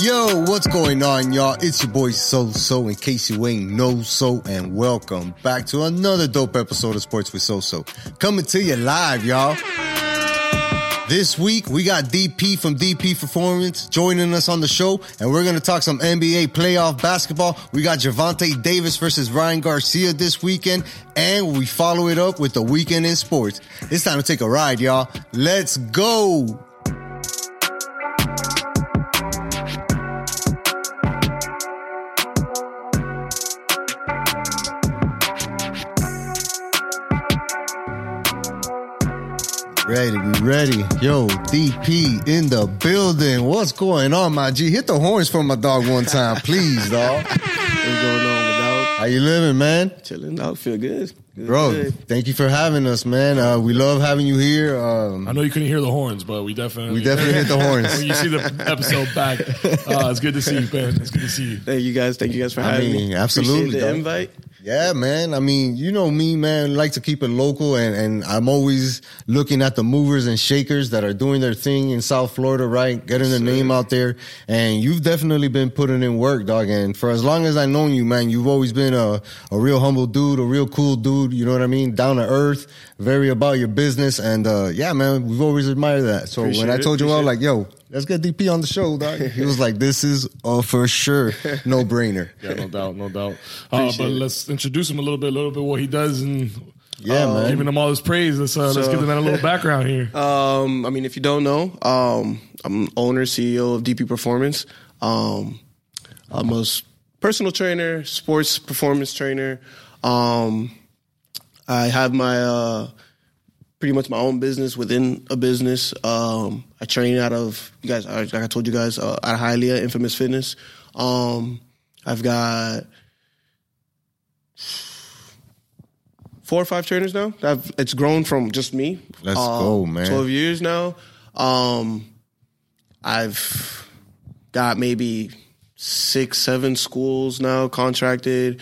Yo, what's going on, y'all? It's your boy So So. In case you ain't know So, and welcome back to another dope episode of Sports with So So. Coming to you live, y'all. This week we got DP from DP Performance joining us on the show, and we're gonna talk some NBA playoff basketball. We got Gervonta Davis versus Ryan Garcia this weekend, and we follow it up with the weekend in sports. It's time to take a ride, y'all. Let's go. Ready. Yo, DP in the building. What's going on, my G? Hit the horns for my dog one time, please, dog. What's going on, with dog? How you living, man? Chilling, dog. Feel good, good Bro, good. thank you for having us, man. Uh, we love having you here. Um, I know you couldn't hear the horns, but we definitely we definitely hit the horns. when you see the episode back, uh, it's good to see you, man. It's good to see you. Thank you guys. Thank you guys for I having mean, me. absolutely, Appreciate the dog. invite. Yeah, man. I mean, you know me, man. Like to keep it local, and and I'm always looking at the movers and shakers that are doing their thing in South Florida, right? Getting their name out there, and you've definitely been putting in work, dog. And for as long as I've known you, man, you've always been a a real humble dude, a real cool dude. You know what I mean? Down to earth, very about your business, and uh yeah, man, we've always admired that. So when I it, told you, I was like, yo. Let's get DP on the show, dog. He was like, "This is a for sure no brainer." Yeah, no doubt, no doubt. Uh, but it. let's introduce him a little bit, a little bit what he does, and Yeah, uh, man. giving him all his praise. Let's uh, let's give him that a little background here. Um, I mean, if you don't know, um, I'm owner, CEO of DP Performance. Um, I'm a s- personal trainer, sports performance trainer. Um, I have my uh, pretty much my own business within a business. Um, I train out of you guys. Like I told you guys, uh, out of Hialeah, Infamous Fitness. Um, I've got four or five trainers now. I've, it's grown from just me. Let's Um, go, man. Twelve years now. Um, I've got maybe six, seven schools now contracted.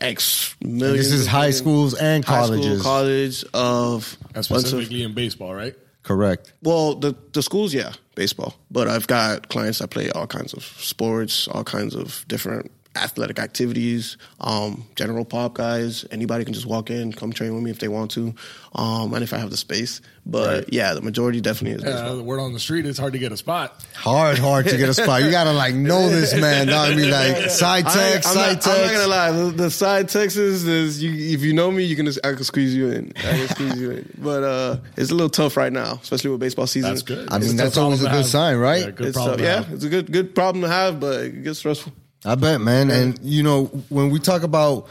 X millions. This is high million- schools and high school, colleges. college of And bunch of specifically in baseball, right? Correct. well, the the schools, yeah, baseball. But I've got clients that play all kinds of sports, all kinds of different athletic activities. Um, general pop guys, anybody can just walk in, come train with me if they want to, um, and if I have the space. But yeah, the majority definitely is baseball. Uh, the word on the street is hard to get a spot. Hard, hard to get a spot. You gotta like know this man. dog. I mean, like side I text, I'm, side not, I'm not gonna lie. The, the side texts is you, if you know me, you can just, I can squeeze you in. I can squeeze you in. But uh, it's a little tough right now, especially with baseball season. That's good. I mean, a that's always a good to sign, right? Yeah, good It's problem. yeah, it's a good good problem to have, but it gets stressful. I bet, man. And you know, when we talk about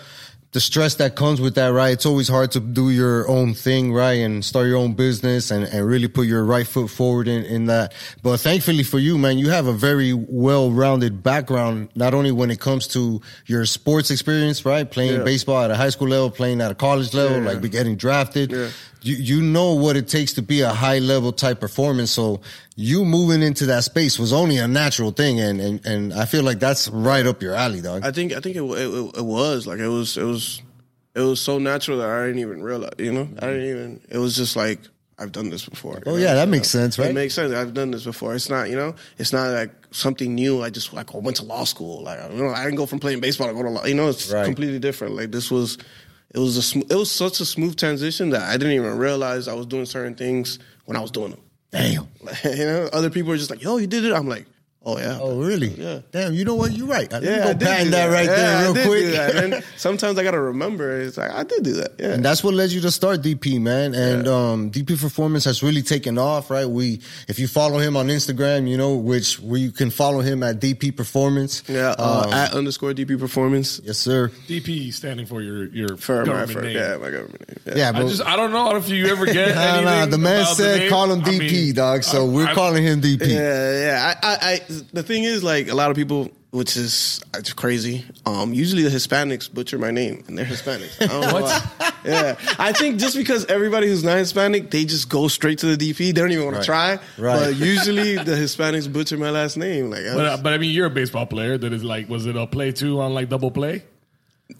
the stress that comes with that, right? It's always hard to do your own thing, right? And start your own business and, and really put your right foot forward in, in that. But thankfully for you, man, you have a very well-rounded background, not only when it comes to your sports experience, right? Playing Yeah. baseball at a high school level, playing at a college level, Yeah. like be getting drafted. Yeah. You, you know what it takes to be a high level type performance. So you moving into that space was only a natural thing. And, and, and I feel like that's right up your alley, dog. I think I think it, it it was like it was it was it was so natural that I didn't even realize. You know, I didn't even. It was just like I've done this before. Oh, know? yeah, that makes sense, right? It makes sense. I've done this before. It's not you know. It's not like something new. I just like I went to law school. Like you know, I didn't go from playing baseball to go to law. You know, it's Right. completely different. Like this was. It was a sm- it was such a smooth transition that I didn't even realize I was doing certain things when I was doing them. Damn. you know, other people are just like, "Yo, you did it." I'm like, "Oh yeah." Oh, really? Yeah. Damn, you know what? You're right. Let me Yeah, go I did patent do that right Yeah, there I real did quick. do that. And sometimes I gotta remember. It's like I did do that. Yeah. And that's what led you to start DP, man. And um, DP Performance has really taken off, right? We, if you follow him on Instagram, you know, which where you can follow him at DP Performance. yeah. Uh, Um, at underscore DP performance yes, sir. DP standing for your your for government for, name. yeah my government name. Yeah. Yeah, I but just I don't know if you ever get nah, anything. nah, the man about the said name. call him I DP, mean, dog. So I- we're I- calling him DP. Yeah, yeah. I, I, I, the thing is, like, a lot of people, which is it's crazy. Um, usually the Hispanics butcher my name, and they're Hispanics. I don't know why. Yeah, I think just because everybody who's not Hispanic, they just go straight to the DP. They don't even want Right. to try. Right. But usually the Hispanics butcher my last name. Like, I But, uh, but I mean, you're a baseball player. That is like, was it a play two on like double play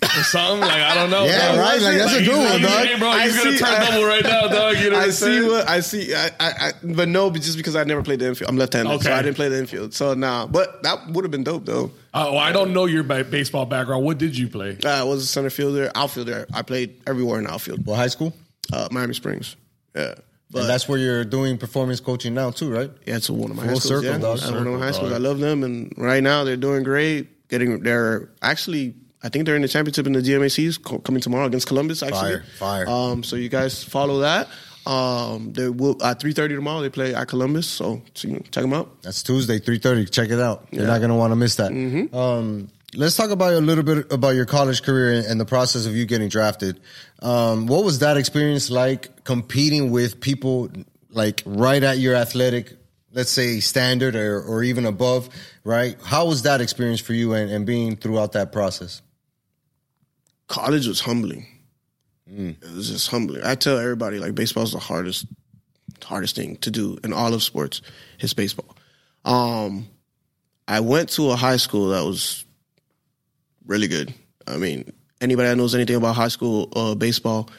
or something? Like I don't know. Yeah, bro. right, like, that's a he's- good one, he's- dog. Hey, bro, I he's gonna turn I- double right now, dog. You know what I I'm see saying? what I see. I, I, I, but no, but just because I never played the infield, I'm left-handed, so Okay. I didn't play the infield. So now, but that would have been dope though. Well, I don't know your baseball background. What did you play? Uh, I was a center fielder, outfielder. I played everywhere in outfield. Well, high school? Uh, Miami Springs. Yeah, but and that's where you're doing performance coaching now, too, right? Yeah, it's one of my Full high schools. circle, yeah. dog. That's one of my Circle, high schools. dog. I love them, and right now they're doing great. Getting they're actually, I think they're in the championship in the GMACs co- coming tomorrow against Columbus. Actually, Fire, fire. Um, so you guys follow that. Um, they will at three thirty tomorrow. They play at Columbus, so, so you know, check them out. That's Tuesday, 3.30. Check it out. You're Yeah. not going to want to miss that. Mm-hmm. Um, let's talk about a little bit about your college career and the process of you getting drafted. Um, what was that experience like competing with people like right at your athletic, let's say standard or, or even above, right? How was that experience for you and, and being throughout that process? College was humbling. It was just humbling. I tell everybody like baseball is the hardest hardest thing to do in all of sports is baseball. Um, I went to a high school that was really good. I mean, anybody that knows anything about high school uh, baseball,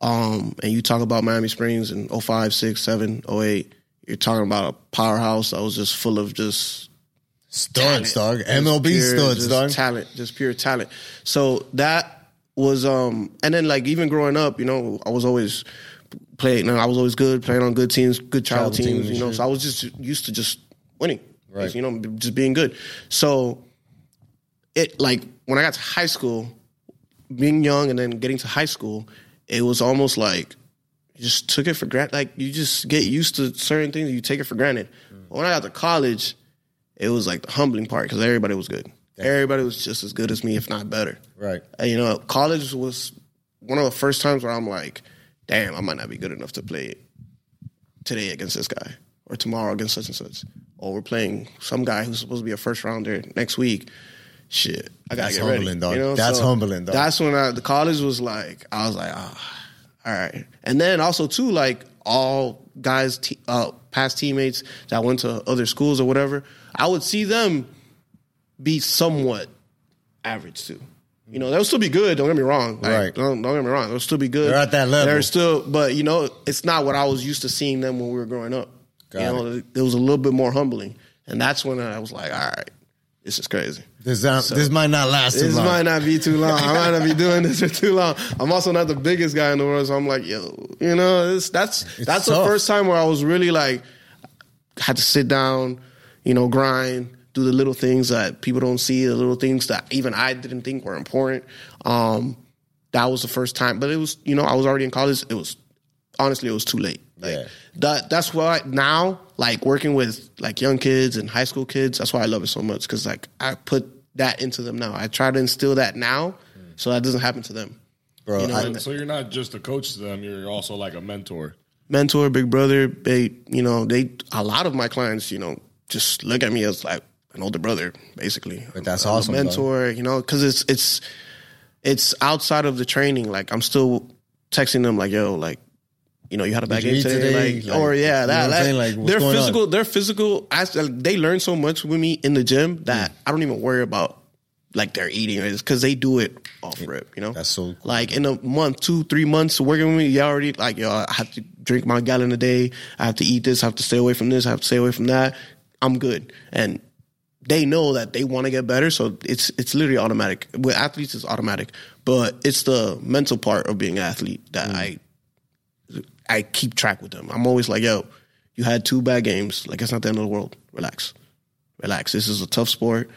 um, and you talk about Miami Springs in 05, 6, 7, 08, you're talking about a powerhouse that was just full of just Studs, dog. MLB studs, dog. Talent, just pure talent. So that was, um, and then like even growing up, you know, I was always playing. I was always good, playing on good teams, good child Child teams teams. You know, shit. so I was just used to just winning, Right. You know, just being good. So it like when I got to high school, being young and then getting to high school, it was almost like you just took it for granted. Like you just get used to certain things, you take it for granted. Mm. When I got to college, it was like the humbling part because everybody was good. Everybody was just as good as me, if not better. Right. And, you know, college was one of the first times where I'm like, damn, I might not be good enough to play today against this guy or tomorrow against such and such. Or we're playing some guy who's supposed to be a first rounder next week. Shit, I gotta That's get ready. humbling, dog. You know? That's humbling, dog. That's when I, the college was like, I was like, ah, all right. And then also too, like all guys, te- uh, past teammates that went to other schools or whatever, I would see them be somewhat average too. You know, they'll still be good. Don't get me wrong. Like, Right. Don't, don't get me wrong. They'll still be good. They're at that level. They're still, but you know, it's not what I was used to seeing them when we were growing up. Got you know, it. was a little bit more humbling, and that's when I was like, all right, this is crazy. This, not, this might not last too This might not be too long. I might not be doing this for too long. I'm also not the biggest guy in the world, so I'm like, yo, you know, that's that's the first time where I was really like, had to sit down, you know, grind, do the little things that people don't see, the little things that even I didn't think were important. Um, that was the first time, but it was, you know, I was already in college. It was honestly, it was too late. Like Yeah. that. That's why now, like working with like young kids and high school kids, that's why I love it so much because like I put that into them now. I try to instill that now, so that doesn't happen to them. Bro, You know, I- So you're not just a coach to them; you're also like a mentor. mentor, big brother. They, you know, they a lot of my clients, you know, just look at me as like an older brother, basically. But that's I'm awesome, though. mentor, you know, because it's it's it's outside of the training. Like I'm still texting them, like, yo, like. You know, you had a bad game today, today? like, Like, or yeah, know that, what I'm that? Like, their physical, on? physical, their physical. They learn so much with me in the gym that Mm. I don't even worry about like their eating it's because they do it off rip. You know, That's so cool. like in a month, two, three months working with me, you already like, yo, I have to drink my gallon a day. I have to eat this. I have to stay away from this. I have to stay away from that. I'm good. And they know that they want to get better. So it's, it's literally automatic. With athletes, it's automatic, but it's the mental part of being an athlete that mm. I, I keep track with them. I'm always like, yo, you had two bad games. Like, it's not the end of the world. Relax. Relax. This is a tough sport.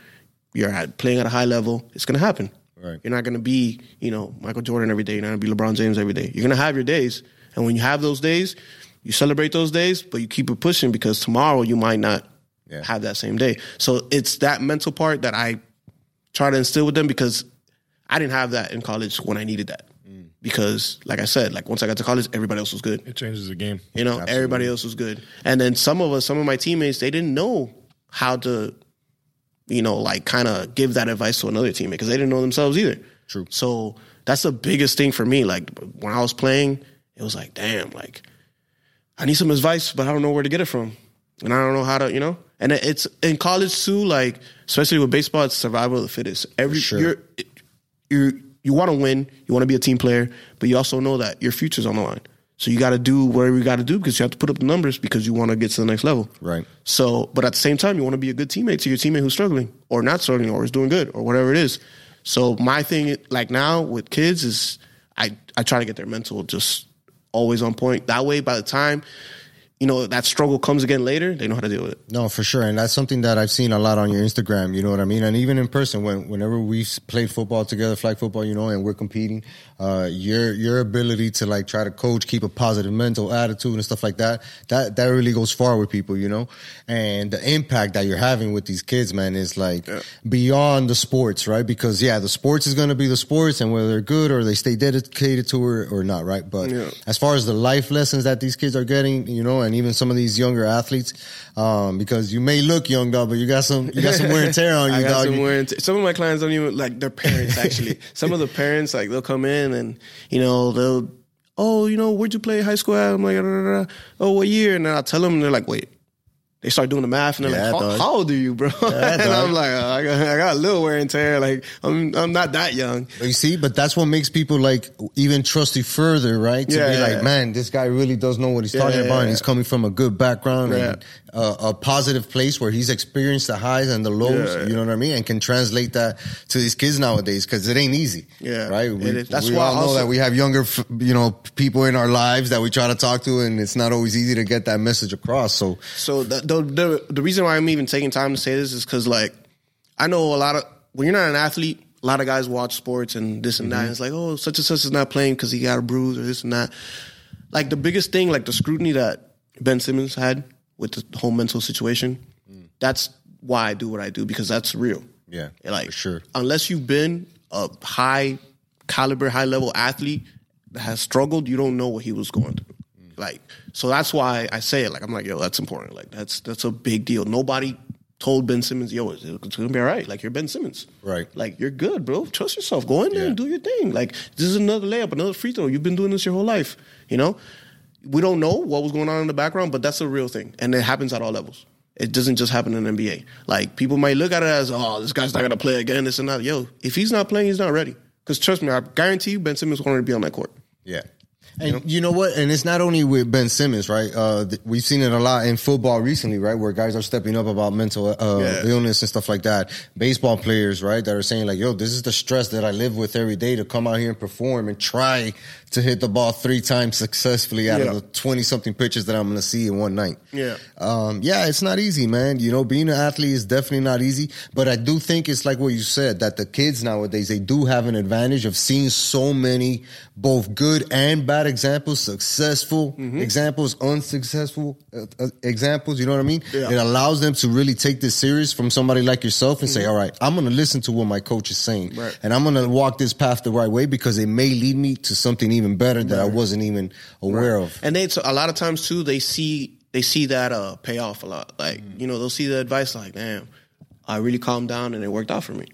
You're at, playing at a high level. It's going to happen. Right. You're not going to be, you know, Michael Jordan every day. You're not going to be LeBron James every day. You're going to have your days. And when you have those days, you celebrate those days, but you keep it pushing because tomorrow you might not Yeah. have that same day. So it's that mental part that I try to instill with them because I didn't have that in college when I needed that. Mm. Because, like I said, like once I got to college, everybody else was good. It changes the game. You know, everybody else was good. And then some of us, some of my teammates, they didn't know how to, you know, like kind of give that advice to another teammate because they didn't know themselves either. True. So that's the biggest thing for me. Like when I was playing, it was like, damn, like I need some advice, but I don't know where to get it from. And I don't know how to, you know? And it's in college too, like, especially with baseball, it's survival of the fittest. Every, sure. you're, you you want to win, you want to be a team player, but you also know that your future's on the line. So you got to do whatever you got to do because you have to put up the numbers because you want to get to the next level. Right. So, but at the same time, you want to be a good teammate to your teammate who's struggling or not struggling or is doing good or whatever it is. So my thing, like now with kids, is I I try to get their mental just always on point. That way, by the time you know that struggle comes again later, they know how to deal with it. No, for sure, and that's something that I've seen a lot on your Instagram. You know what I mean, and even in person, when whenever we've played football together, flag football, you know, and we're competing, uh, your your ability to like try to coach, keep a positive mental attitude and stuff like that, that that really goes far with people, you know, and the impact that you're having with these kids, man, is like Yeah. beyond the sports, right? Because yeah, the sports is going to be the sports, and whether they're good or they stay dedicated to it or not, right? But Yeah. as far as the life lessons that these kids are getting, you know, and even some of these younger athletes, um, because you may look young, dog, but you got some you got some wear and tear on you, dog. some You- wear and tear. Some of my clients don't even like their parents. Actually, some of the parents like they'll come in and you know they'll oh you know where'd you play high school at? I'm like oh what year? And then I tell them and they're like wait. They start doing the math and they're Yeah, like, how, how old are you, bro? and. I'm like, oh, I, got, I got a little wear and tear. Like, I'm I'm not that young. You see, but that's what makes people like even trust you further, right? To Yeah, be yeah, like, yeah. man, this guy really does know what he's talking Yeah, about, and he's coming from a good background and uh, a positive place where he's experienced the highs and the lows. Yeah, yeah. You know what I mean? And can translate that to these kids nowadays because it ain't easy. Yeah, right. We. That's we why all know that we have younger, you know, people in our lives that we try to talk to, and it's not always easy to get that message across. So So the, the the the reason why I'm even taking time to say this is because like I know a lot of when you're not an athlete, a lot of guys watch sports and this and that. And it's like, oh, such and such is not playing because he got a bruise or this and that. Like the biggest thing, like the scrutiny that Ben Simmons had with the whole mental situation. That's why I do what I do because that's real. Yeah, like for sure. Unless you've been a high caliber, high level athlete that has struggled, you don't know what he was going through. Like, so that's why I say it. Like, I'm like, yo, that's important. Like, that's that's a big deal. Nobody told Ben Simmons, yo, it's, it's gonna be all right. Like, you're Ben Simmons. Right. Like, you're good, bro. Trust yourself. Go in there Yeah. and do your thing. Like, this is another layup, another free throw. You've been doing this your whole life. You know, we don't know what was going on in the background, but that's a real thing, and it happens at all levels. It doesn't just happen in the NBA. Like people might look at it as, oh, this guy's not gonna play again, this and that. Yo, if he's not playing, he's not ready. Because trust me, I guarantee you, Ben Simmons wanted to be on that court. Yeah. And you know what? And it's not only with Ben Simmons, right? Uh, th- we've seen it a lot in football recently, right? Where guys are stepping up about mental uh, Yeah. illness and stuff like that. Baseball players, right? That are saying like, "Yo, this is the stress that I live with every day to come out here and perform and try to hit the ball three times successfully out Yeah. of the twenty something pitches that I'm going to see in one night." Yeah. Um, yeah, it's not easy, man. You know, being an athlete is definitely not easy. But I do think it's like what you said that the kids nowadays they do have an advantage of seeing so many both good and bad examples, successful Mm-hmm. examples, unsuccessful uh, uh, examples. You know what I mean? Yeah. It allows them to really take this serious from somebody like yourself and say, "All right, I'm going to listen to what my coach is saying, Mm-hmm. Right. and I'm going to walk this path the right way because it may lead me to something even better that I wasn't even aware of." And they a lot of times too, they see they see that uh pay off a lot. Like Mm. you know, they'll see the advice like, damn, I really calmed down and it worked out for me.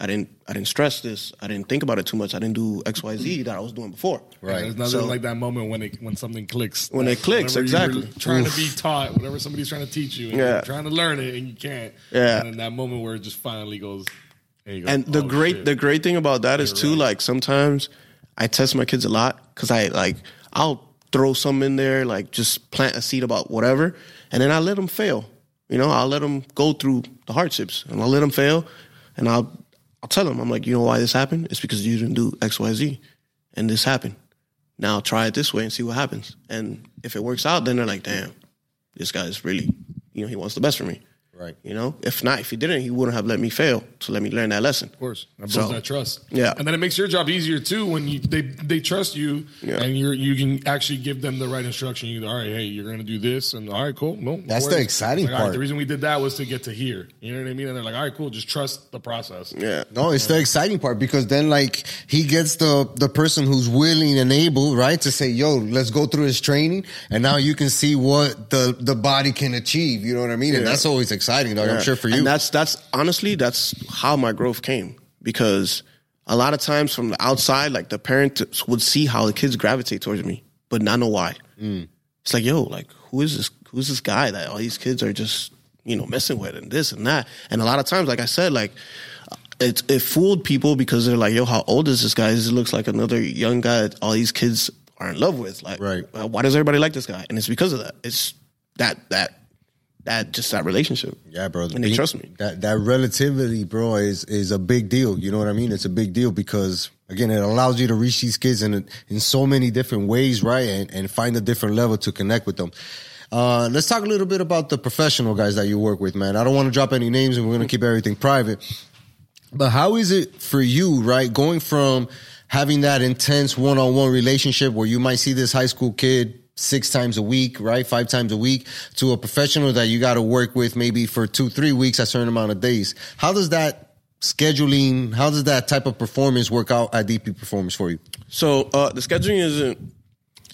I didn't I didn't stress this. I didn't think about it too much. I didn't do X Y Z that I was doing before. Right. There's nothing So- like that moment when it when something clicks. When it clicks, exactly. You're trying to be taught, whatever somebody's trying to teach you, and Yeah. you're trying to learn it and you can't. Yeah. And in that moment where it just finally goes. Go. And the Oh, great shit. the great thing about that is too right. like sometimes I test my kids a lot because I like I'll throw some in there like just plant a seed about whatever and then I let them fail. You know, I'll let them go through the hardships and I'll let them fail and I'll I'll tell them I'm like, you know why this happened? It's because you didn't do X Y Z and this happened. Now try it this way and see what happens. And if it works out, then they're like, damn, this guy's really, you know, he wants the best for me. Right. You know, if not, if he didn't, he wouldn't have let me fail to let me learn that lesson. Of course, that builds So- that trust. Yeah. and then it makes your job easier too when you they they trust you Yeah. and you you can actually give them the right instruction. You all right, hey, you're going to do this, and all right, cool. No, no That's the exciting Like, all right, part. the reason we did that was to get to here. You know what I mean? And they're like, all right, cool. Just trust the process. Yeah. No, it's the exciting part because then like he gets the the person who's willing and able, right, to say, "Yo, let's go through his training," and now you can see what the the body can achieve. You know what I mean? And that's always exciting, dog. I'm sure for you. And that's that's honestly that's how my growth came because a lot of times from the outside, like the parents would see how the kids gravitate towards me, but not know why. Mm. It's like, yo, like who is this? Who's this guy that all these kids are just you know messing with and this and that? And a lot of times, like I said, like. It, it fooled people because they're like, "Yo, how old is this guy? This looks like another young guy that all these kids are in love with. Like, Right. why does everybody like this guy? And it's because of that. It's that that that just that relationship. Yeah, bro. And they trust me. That that relativity, bro, is is a big deal. You know what I mean? It's a big deal because again, it allows you to reach these kids in in so many different ways, right? And and find a different level to connect with them. Uh, let's talk a little bit about the professional guys that you work with, man. I don't want to drop any names, and we're going to keep everything private. But how is it for you, right? Going from having that intense one on one relationship where you might see this high school kid six times a week, right? Five times a week to a professional that you got to work with maybe for two, three weeks, a certain amount of days. How does that scheduling, how does that type of performance work out at DP Performance for you? So uh, the scheduling isn't.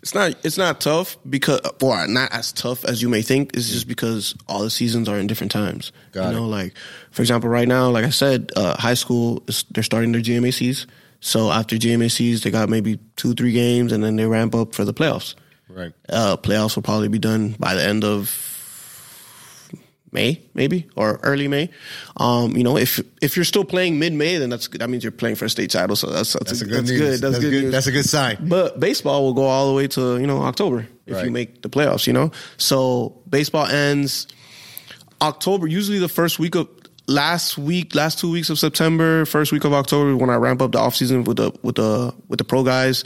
It's not. It's not tough because, or not as tough as you may think. It's just because all the seasons are in different times. Got you it. know, like for example, right now, like I said, uh, high school is they're starting their GMACs. So after GMACs, they got maybe two, three games, and then they ramp up for the playoffs. Right. Uh, playoffs will probably be done by the end of May, maybe or early May. Um, you know, if if you're still playing mid May, then that's that means you're playing for a state title. So that's that's, That's a good that's news. good. That's, good. news. That's a good sign. But baseball will go all the way to you know October if Right. you make the playoffs. You know, so baseball ends October. Usually the first week of last week, last two weeks of September, first week of October when I ramp up the off season with the with the with the pro guys,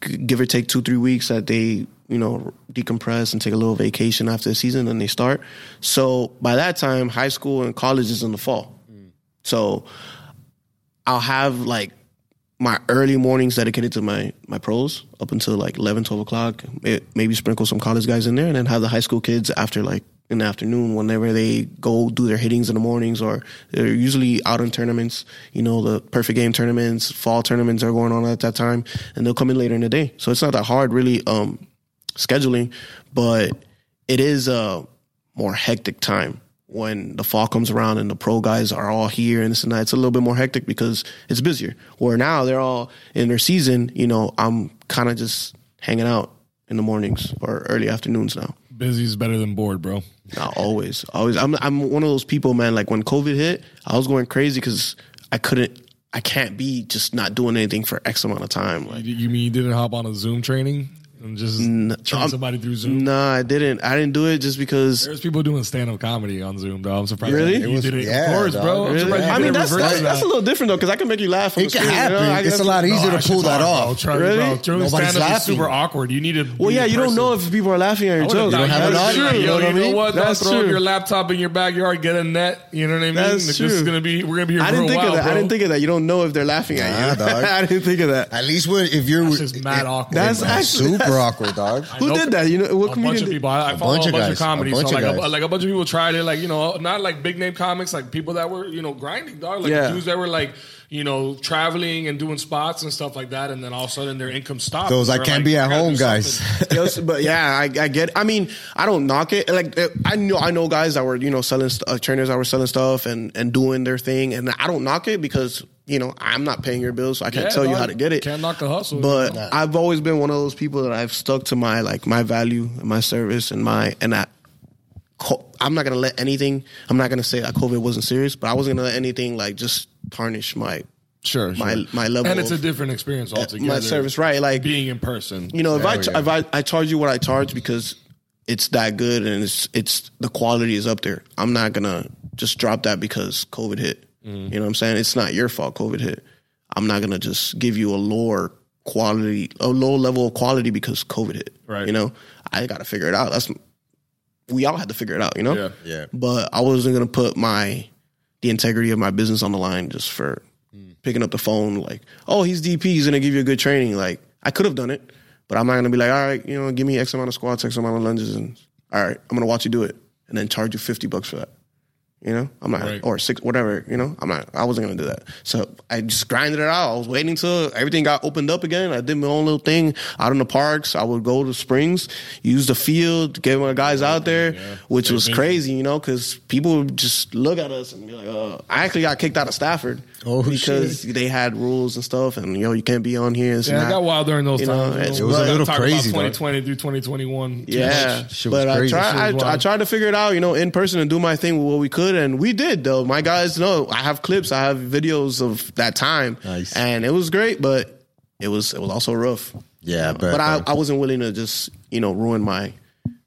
give or take two three weeks that they you know decompress and take a little vacation after the season, and they start. So by that time, high school and college is in the fall. So I'll have like my early mornings dedicated to my my pros up until like 11, 12 o'clock. It, maybe sprinkle some college guys in there, and then have the high school kids after like in the afternoon whenever they go do their hittings in the mornings or they're usually out in tournaments you know the perfect game tournaments fall tournaments are going on at that time and they'll come in later in the day so it's not that hard really um scheduling but it is a more hectic time when the fall comes around and the pro guys are all here and this and that. It's a little bit more hectic because it's busier. Where now they're all in their season, you know, I'm kind of just hanging out in the mornings or early afternoons now. Busy is better than bored, bro. Not always, always. I'm I'm one of those people, man. Like when COVID hit, I was going crazy because I couldn't, I can't be just not doing anything for X amount of time. Like You, you mean you didn't hop on a Zoom training and just train I'm- somebody through Zoom? no, I didn't. I didn't do it just because There's people doing stand up comedy on Zoom, though. I'm surprised. Really? You It was- did it. yeah, of course, dog. bro. I'm Really? surprised I mean that's that's, that. that's a little different though because I can make you laugh. It can screen, you know? happen. It's a lot easier I to pull that talk, off. Bro. Try, Really? bro. Doing Nobody's stand-up is laughing. super awkward. You need to. Well, yeah, in you don't know if people are laughing at your I would've jokes. thought have an would've audience, you know what I mean? what? Don't That's throw true. your laptop in your backyard. Get a net. You know what I mean? That's This true. is gonna be. We're gonna be here I for didn't a think while, of that. I didn't think of that. You don't know if they're laughing at you. dog. I didn't think of that. At least if you're That's just mad awkward. That's bro. actually- super that's- awkward, dog. Who know did that? You know what a comedian? bunch of did- people. I, I follow bunch a of bunch guys. of comedy. A bunch so of like, guys. a, like a bunch of people tried it. Like you know, not like big name comics. Like people that were you know grinding, dog. Like Yeah. dudes that were like you know traveling and doing spots and stuff like that. And then all of a sudden their income stopped. Those I They're can't like, be at "I gotta home do guys. something." Yes, but yeah, I, I get. It. I mean, I don't knock it. Like uh, I know, I know guys that were you know selling st- uh, trainers that were selling stuff and and doing their thing, and I don't knock it because you know I'm not paying your bills, so I can't Yeah, tell you how to get it. Can't knock the hustle. But you? I've always been one of those people that I've stuck to my like my value and my service and my and I. I'm not gonna let anything. I'm not gonna say that COVID wasn't serious, but I wasn't gonna let anything like just tarnish my sure, my sure. my level. and it's a different experience altogether. my service, right? Like being in person. you know, if I, yeah. if I I charge you what I charge because it's that good and it's it's the quality is up there. I'm not gonna just drop that because COVID hit. Mm-hmm. You know what I'm saying? It's not your fault COVID hit. I'm not gonna just give you a lower quality, a low level of quality because COVID hit. Right. You know, I got to figure it out. That's we all had to figure it out. You know. Yeah. Yeah. But I wasn't gonna put my the integrity of my business on the line just for picking up the phone. Like, oh, he's DP. He's gonna give you a good training. Like, I could have done it, but I'm not gonna be like, all right, you know, give me X amount of squats, X amount of lunges, and all right, I'm gonna watch you do it, and then charge you fifty bucks for that. You know, I'm not, Right. or six, whatever. You know, I'm not. I wasn't gonna do that. So I just grinded it out. I was waiting till everything got opened up again. I did my own little thing out in the parks. I would go to springs, use the field, get my guys out there, which was crazy. You know, because people would just look at us and be like, uh, I actually got kicked out of Stafford Oh, because they had rules and stuff, and you know, you can't be on here. And Yeah, I got wild during those You know, times. It was a little crazy, About dog. 2020 through 2021. Yeah. Shit was but I crazy. tried. I, I tried to figure it out, you know, in person and do my thing with what we could, and we did. Though my guys know, I have clips, I have videos of that time, Nice. and it was great, but it was it was also rough. Yeah, but I, I wasn't willing to just you know ruin my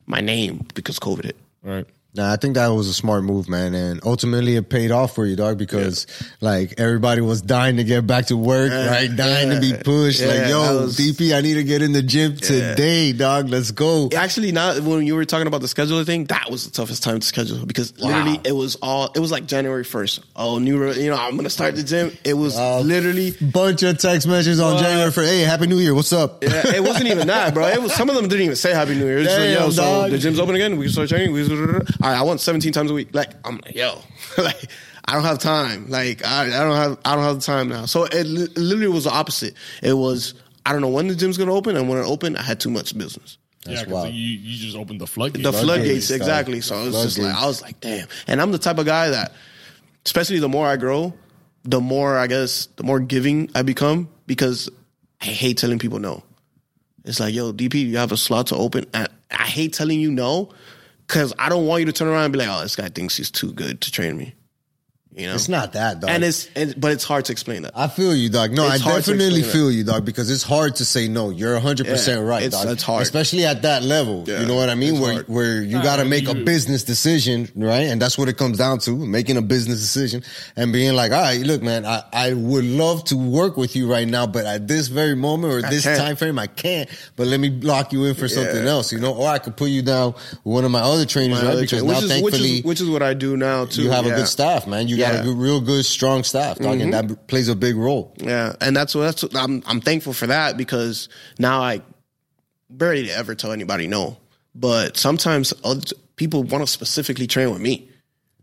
my name because COVID hit. Right. Nah, I think that was a smart move, man, and ultimately it paid off for you, dog. Because like everybody was dying to get back to work, right? Dying to be pushed. Yeah, like, yo, was- DP, I need to get in the gym today, dog. Let's go. Actually, not when you were talking about the scheduler thing. That was the toughest time to schedule because literally it was all. It was like January first. Oh, new. You know, I'm gonna start the gym. It was literally. Bunch of text messages on What? January for, hey, Happy New Year. What's up? Yeah, it wasn't even that, bro. It was some of them didn't even say Happy New Year. Just like, Damn, yo, so the gym's open again. We can start training. We all right. I want 17 times a week. Like I'm like, yo, like I don't have time. Like I, I don't have I don't have the time now. So it li- literally was the opposite. It was I don't know when the gym's gonna open, and when it opened, I had too much business. yeah, because you, you just opened the floodgates. The Floodgates, floodgates, exactly. So it was just like I was like, damn. And I'm the type of guy that, especially the more I grow, the more I guess the more giving I become because I hate telling people no. It's like, yo, DP, you have a slot to open, and I hate telling you no because I don't want you to turn around and be like, oh, this guy thinks he's too good to train me. You know, It's not that, dog. and it's and, but it's hard to explain that. I feel you, dog. No, It's I hard to definitely explain feel you, dog, because it's hard to say no. You're 100% Yeah, right, it's- dog. it's hard. Especially at that level. Yeah, you know what I mean? it's Where hard. where you got to make a business decision, right? And that's what it comes down to, making a business decision and being like, all right, look, man, I, I would love to work with you right now, but at this very moment or this can't. time frame, I can't. But let me lock you in for something else, you know? Or I could put you down with one of my other trainers, My right? other Because trainer, now, which is thankfully, which is which is what I do now too. you have a yeah. good staff, man. You got a Mm-hmm. good, real good, strong staff, dog, and that plays a big role. Yeah, and that's what that's what, I'm I'm thankful for that because now I barely ever tell anybody no. But sometimes other people want to specifically train with me.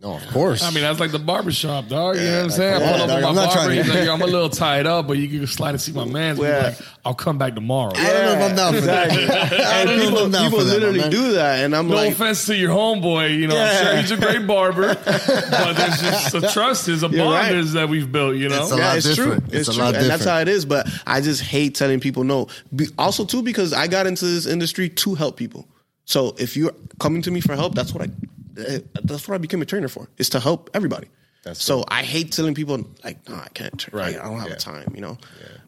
No, of course. I mean, that's like the barbershop, dog. You know what I'm saying? come I on, pull up dog. with I'm my not barber. trying to- He's like, yo, I'm a little tied up, but you can slide and see my man's. Be Yeah. like, I'll come back tomorrow. I don't know if I'm down for that. I don't know if people, I'm down people for that, my literally man. do that, and I'm like, No like, offense to your homeboy, you know, I'm Yeah. sure he's a great barber, but there's just a trust, there's a You're bond right. is that we've built, you know? It's a yeah, lot it's true. different. It's, It's a true, lot and that's different. how it is. But I just hate telling people no. Be, also, too, because I got into this industry to help people. So if you're coming to me for help, that's what I Eh, that's what I became a trainer for. Is to help everybody. So I hate telling people like, no, I can't. Train. Right. I don't have the time. You know.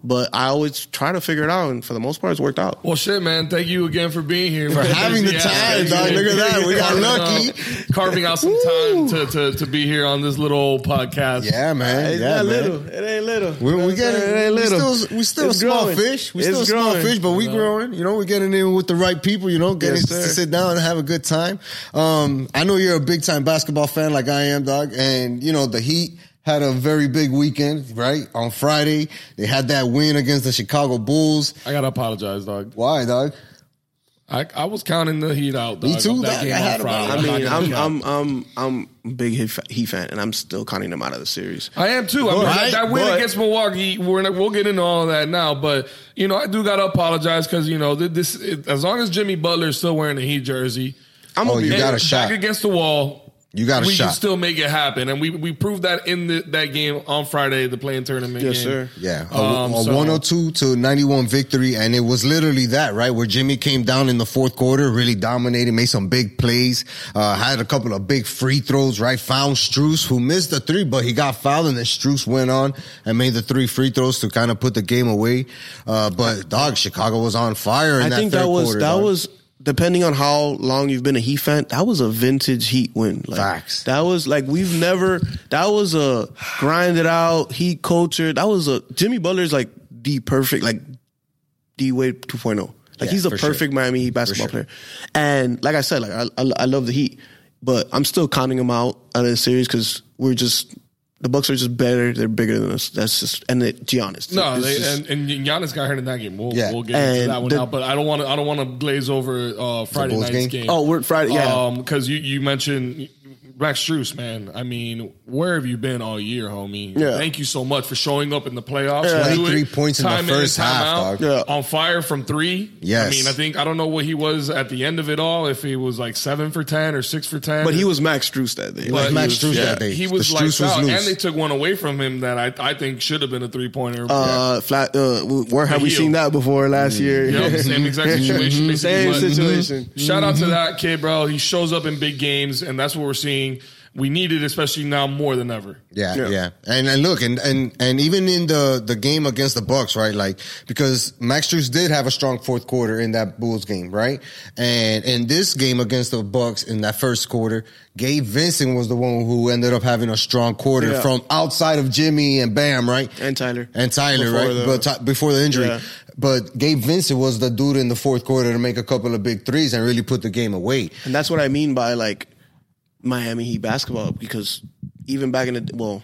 But I always try to figure it out, and for the most part, it's worked out. Well, shit, man. Thank you again for being here. For having the time, dog. Look at that. We got lucky. out- carving out some time to, to, to be here on this little podcast. Yeah, man. It's yeah, not man. little. It ain't little. We, You we what getting. It ain't we little. still, we still It's small growing. fish. We It's still small fish, but we growing. You know, we're getting in with the right people. You know, getting Yes, to sit down and have a good time. Um, I know you're a big time basketball fan, like I am, dog. And you know, the Heat had a very big weekend, right? On Friday, they had that win against the Chicago Bulls. I gotta apologize, dog. Why, dog? I, I was counting the Heat out. Dog, Me too, That dog. game I had Friday. about- I I'm mean, I'm. I'm I'm I'm big Heat fan, and I'm still counting them out of the series. I am too. I mean, Right, that win but- against Milwaukee, we're not, we'll get into all of that now. But you know, I do gotta apologize because you know this. It, as long as Jimmy Butler is still wearing the Heat jersey, I'm Oh, gonna be you got a back shot. against the wall. You got a we shot. can still make it happen, and we we proved that in the, that game on Friday, the play-in tournament. Yes, game. sir. Yeah, a, Um, a so- 102 to 91 victory, and it was literally that, right? Where Jimmy came down in the fourth quarter, really dominated, made some big plays, uh, had a couple of big free throws, right? Found Strus, who missed the three, but he got fouled, and then Strus went on and made the three free throws to kind of put the game away. Uh, but dog, Chicago was on fire in I that think third that was quarter. that dog. was depending on how long you've been a Heat fan. That was a vintage Heat win. Like, Facts. That was like we've never. That was a grinded out Heat culture. That was a Jimmy Butler's like the perfect like D Wade 2.0. Like Yeah, he's a for sure. perfect Miami Heat basketball sure. player. And like I said, like I, I, I love the Heat, but I'm still counting them out out of the series because we're just. The Bucks are just better. They're bigger than us. That's just and it, Giannis. No, they, just- and, and Giannis got hurt in that game. We'll, Yeah. we'll get into that one the- now, but I don't want to. I don't want to glaze over uh, Friday night's game? game. oh, we're Friday. Yeah, because you you mentioned Max Strus, man. I mean, where have you been all year, homie? Yeah. Thank you so much for showing up in the playoffs. Yeah. You do 23 it points in the first time half, out, dog. Yeah. On fire from three. Yes. I mean, I think I don't know what he was at the end of it all. If he was like seven for ten or six for ten, but he was Max Strus that day. was Max he Strus that day. He was Strus like was out, and they took one away from him that I I think should have been a three pointer. Uh, flat. Uh, where have we heel. seen that before last year? Yep, same exact situation. basically. Same But- situation. Shout out to that kid, bro. He shows up in big games, and that's what we're seeing. We need it, especially now more than ever. Yeah, Yeah. yeah, And and look, and and and even in the the game against the Bucks, right? Like because Max Strus did have a strong fourth quarter in that Bulls game, right? And in this game against the Bucks in that first quarter, Gabe Vincent was the one who ended up having a strong quarter Yeah. from outside of Jimmy and Bam, right? And Tyler. and Tyler, Before right? the- but Ty- before the injury. Yeah. But Gabe Vincent was the dude in the fourth quarter to make a couple of big threes and really put the game away. And that's what I mean by like Miami Heat basketball because even back in the well,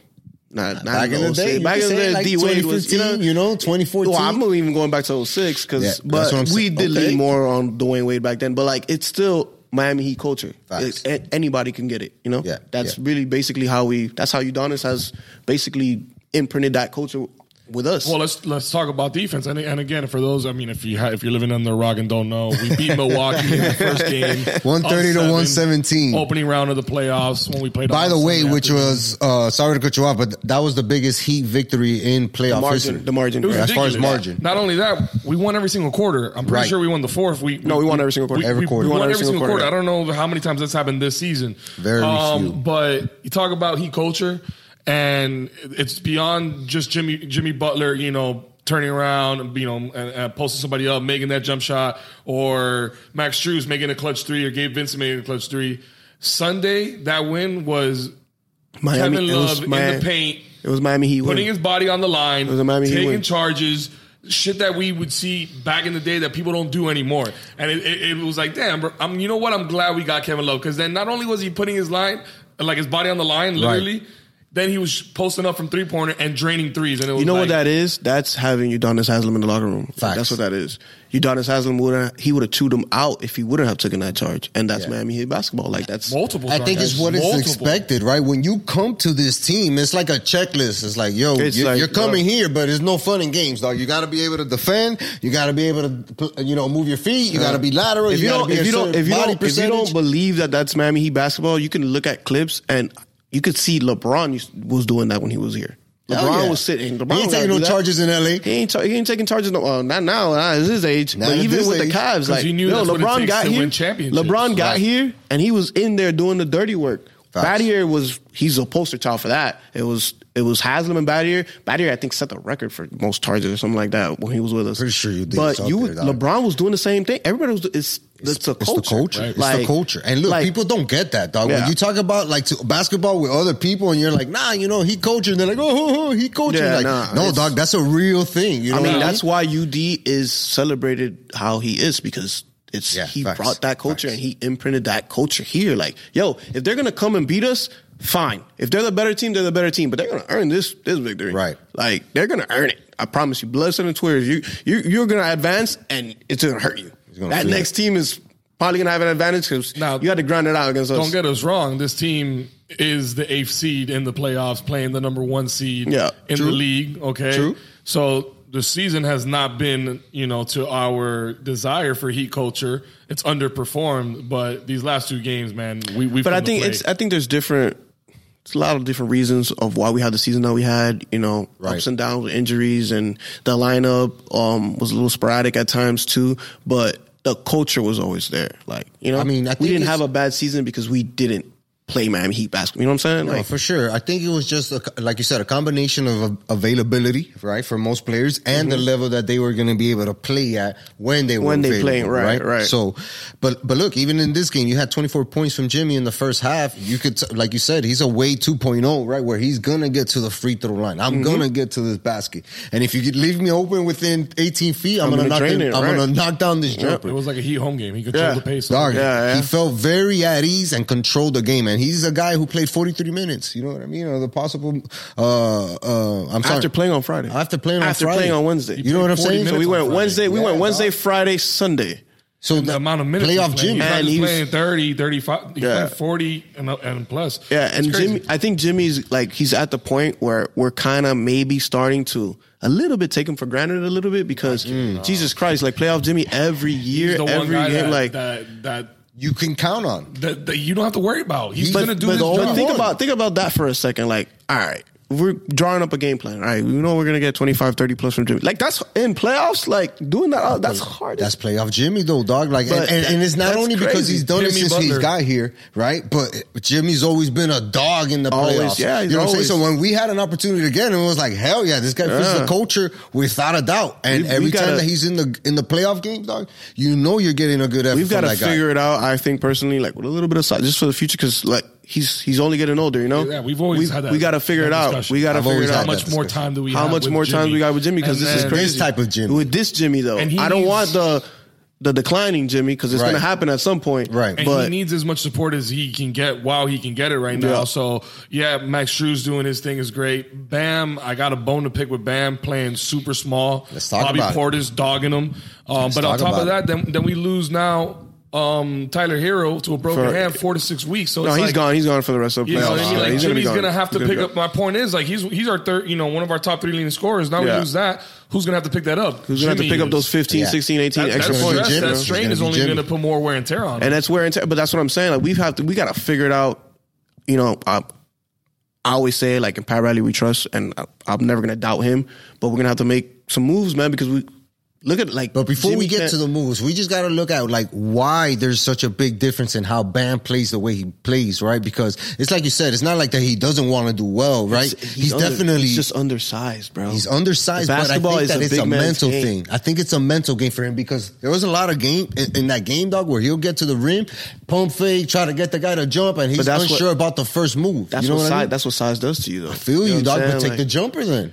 not, not Back in the day, back in the day, like D Wade was you know, 2015, you know, 2014. Well, I'm even going back to 06 because, Yeah, but we did Okay. lean more on Dwyane Wade back then. But like, it's still Miami Heat culture. It- a- anybody can get it. You know, Yeah, that's yeah. really basically how we. That's how Udonis has basically imprinted that culture with us. Well, let's let's talk about defense. And, and again, for those, I mean, if you ha- if you're living under a rock and don't know, we beat Milwaukee in the first game, 130 to 117. opening round of the playoffs when we played. By the way, which was uh, sorry to cut you off, but that was the biggest Heat victory in playoff margin, history. the margin. It was right? as far as margin. Not only that, we won every single quarter. I'm pretty Right. sure we won the fourth. We, No, we won every single quarter. We, Every quarter. We, won every single quarter. I don't know how many times that's happened this season. Um, Very few. But you talk about heat culture, and it's beyond just Jimmy Jimmy Butler. You know. Turning around, you know, and, and posting somebody up, making that jump shot, or Max Strus making a clutch three, or Gabe Vincent making a clutch three. Sunday, that win was Miami, Kevin it was Love in Miami- the paint, It was Miami Heat putting winning. his body on the line, it was a Miami Heat taking win. charges, shit that we would see back in the day that people don't do anymore. And it, it, it was like, damn, bro, I'm, you know what? I'm glad we got Kevin Love because then not only was he putting his line, like his body on the line, literally, then he was posting up from three pointer and draining threes. And it was You know like, what that is? That's having Udonis Haslem in the locker room. Facts. That's what that is. Udonis Haslem would he would have chewed him out if he wouldn't have taken that charge, and that's Yeah. Miami Heat basketball. Like that's multiple. I think it's times. what is Multiple. expected, right? When you come to this team, it's like a checklist. It's like, yo, It's you're, like, you're coming uh, here, but it's no fun in games, dog. You got to be able to defend. You got to be able to, you know, move your feet. You got to be lateral. if you, gotta don't, be if you don't, if you body don't, if you don't believe that that's Miami Heat basketball, you can look at clips and you could see LeBron was doing that when he was here. LeBron Hell yeah. was sitting. LeBron he ain't taking no that. charges in LA. He ain't, ta- he ain't taking charges. No, uh, not now. Not at his age. Not but even with age. the Cavs, like he knew yo, that's what it LeBron got here. LeBron got Right. here, and he was in there doing the dirty work. Facts. Battier was he's a poster child for that. It was it was Haslem and Battier. Battier, I think, set the record for most targets or something like that when he was with us. Pretty sure you did. But you, there. LeBron was doing the same thing. Everybody was. It's it's, a It's culture. the culture. It's the culture. And look, like- people don't get that, dog. When you talk about like to basketball with other people, and you're like, nah, you know, he coaching. They're like, oh, oh, oh he coaching. Yeah, like, nah, no, dog, that's a real thing. You know I mean, that's why UD is celebrated how he is because it's Yeah, he facts. brought that culture Facts. and he imprinted that culture here. Like, yo, if they're gonna come and beat us, fine. If they're the better team, they're the better team. But they're gonna earn this this victory, Right. Like they're gonna earn it. I promise you. Blood, sweat, and tears. You you you're gonna advance, and it's gonna hurt you. gonna That feel next team is probably gonna have an advantage because Now- you had to grind it out against us. Don't get us wrong. This team is the eighth seed in the playoffs, playing the number one seed Yeah, in true. the league. Okay, True. So the season has not been, you know, to our desire for heat culture. It's underperformed, but these last two games, man, we we. but I think it's I think there's different. It's a lot of different reasons of why we had the season that we had. You know, Right. ups and downs, with injuries, and the lineup um, was a little sporadic at times too. But the culture was always there. Like you know, I mean, I we didn't have a bad season because we didn't play Miami Heat basketball. You know what I'm saying? No, Like, for sure. I think it was just a, like you said, a combination of av- availability, right, for most players, and the level that they were going to be able to play at when they were Mm-hmm. When they available, playing, right, right. So, but but look, even in this game, you had 24 points from Jimmy in the first half. You could, like you said, he's a way 2.0, right, where he's gonna get to the free throw line. I'm Mm-hmm. gonna get to this basket, and if you could leave me open within 18 feet, I'm, I'm gonna, gonna knock. drain in- it, I'm right. gonna knock down this jumper. it was like a heat home game. He controlled Yeah. the pace. Dog, Yeah, yeah. he felt very at ease and controlled the game, and he's a guy who played 43 minutes. You know what I mean? Or the possible. Uh, uh, I'm sorry. after playing on Friday, After playing on Friday after Friday. playing on Wednesday, You know what I'm saying? So we went Friday. Wednesday. We Yeah, went Wednesday, dog. Friday, Sunday. So the amount of minutes playoff he's playing. Jimmy. He's not And just he was- playing 30, 35. He's Yeah. 40 and, and plus. Yeah, and crazy. Jimmy, I think Jimmy's like he's at the point where we're kind of maybe starting to a little bit take him for granted a little bit because Jesus Christ, like playoff Jimmy every year, He's the one every guy game, that, like. that, that, you can count on. that, that you don't have to worry about. He's but going to do but his job. think about think about that for a second. Like, all right, we're drawing up a game plan. All right, we know we're gonna get 25, 30 plus from Jimmy. Like that's in playoffs. Like doing that, uh, that's hard. That's playoff Jimmy though, dog. Like, and, and, and it's not only because he's done it Jimmy since he's Butler. got here, right? But Jimmy's always been a dog in the Always, playoffs. yeah, he's you know what I'm saying. So when we had an opportunity to get him, it was like, hell yeah, this guy fits Yeah. the culture without a doubt. And We- we every time gotta- that he's in the in the playoff games, dog, you know you're getting a good effort. We've got to that guy. figure it out. I think personally, like with a little bit of size, just for the future, because like he's he's only getting older. You know, Yeah, we've always we, had that- We got to figure it out. discussion. We got to figure it out. How much more time do we have? How have? much with more time Jimmy? we got with Jimmy? Because this is crazy. This type of Jimmy. With this Jimmy though, And he I don't needs- want the the declining Jimmy because it's Right. going to happen at some point. Right. And but he needs as much support as he can get while he can get it right now. Yeah. So yeah, Max Strus doing his thing is great. Bam, I got a bone to pick with Bam playing super small. Let's talk Bobby about it. Portis dogging him. Um, but on top of about that, then then we lose now um, Tyler Herro to a broken For- hand, four to six weeks. So no, it's he's like, gone. He's gone for the rest of the You know playoffs. I mean? Yeah, Like he's Jimmy's gonna, gonna, be gone. have to pick gonna up. My point is, like he's he's our third, you know, one of our top three leading scorers. Now Yeah. we lose that. Who's gonna have to pick that up? Who's gonna have to Jimmy pick up those 15, Yeah. 16, 18 That, extra that's points? stress, that strain is only Jimmy. going to put more wear and tear on. him. and that's wear and tear. But that's what I'm saying. Like we've have to, we got to figure it out. You know, I, I always say like in Pat Riley we trust, and I, I'm never gonna doubt him. But we're gonna have to make some moves, man, because we look at like. But before we get to the moves, we just got to look at like why there's such a big difference in how Bam plays the way he plays, right? Because it's like you said, it's not like that he doesn't want to do well, right? He's, under- definitely he's just undersized, bro. He's undersized, but I think is that a it's a mental game. thing. I think it's a mental game for him because there was a lot of game in, in that game, dog, where he'll get to the rim, pump fake, try to get the guy to jump, and he's unsure what- about the first move. That's you know what, what, size. I mean? That's what size does to you, though. Feel you, know dog, but take saying? the Like, jumper then.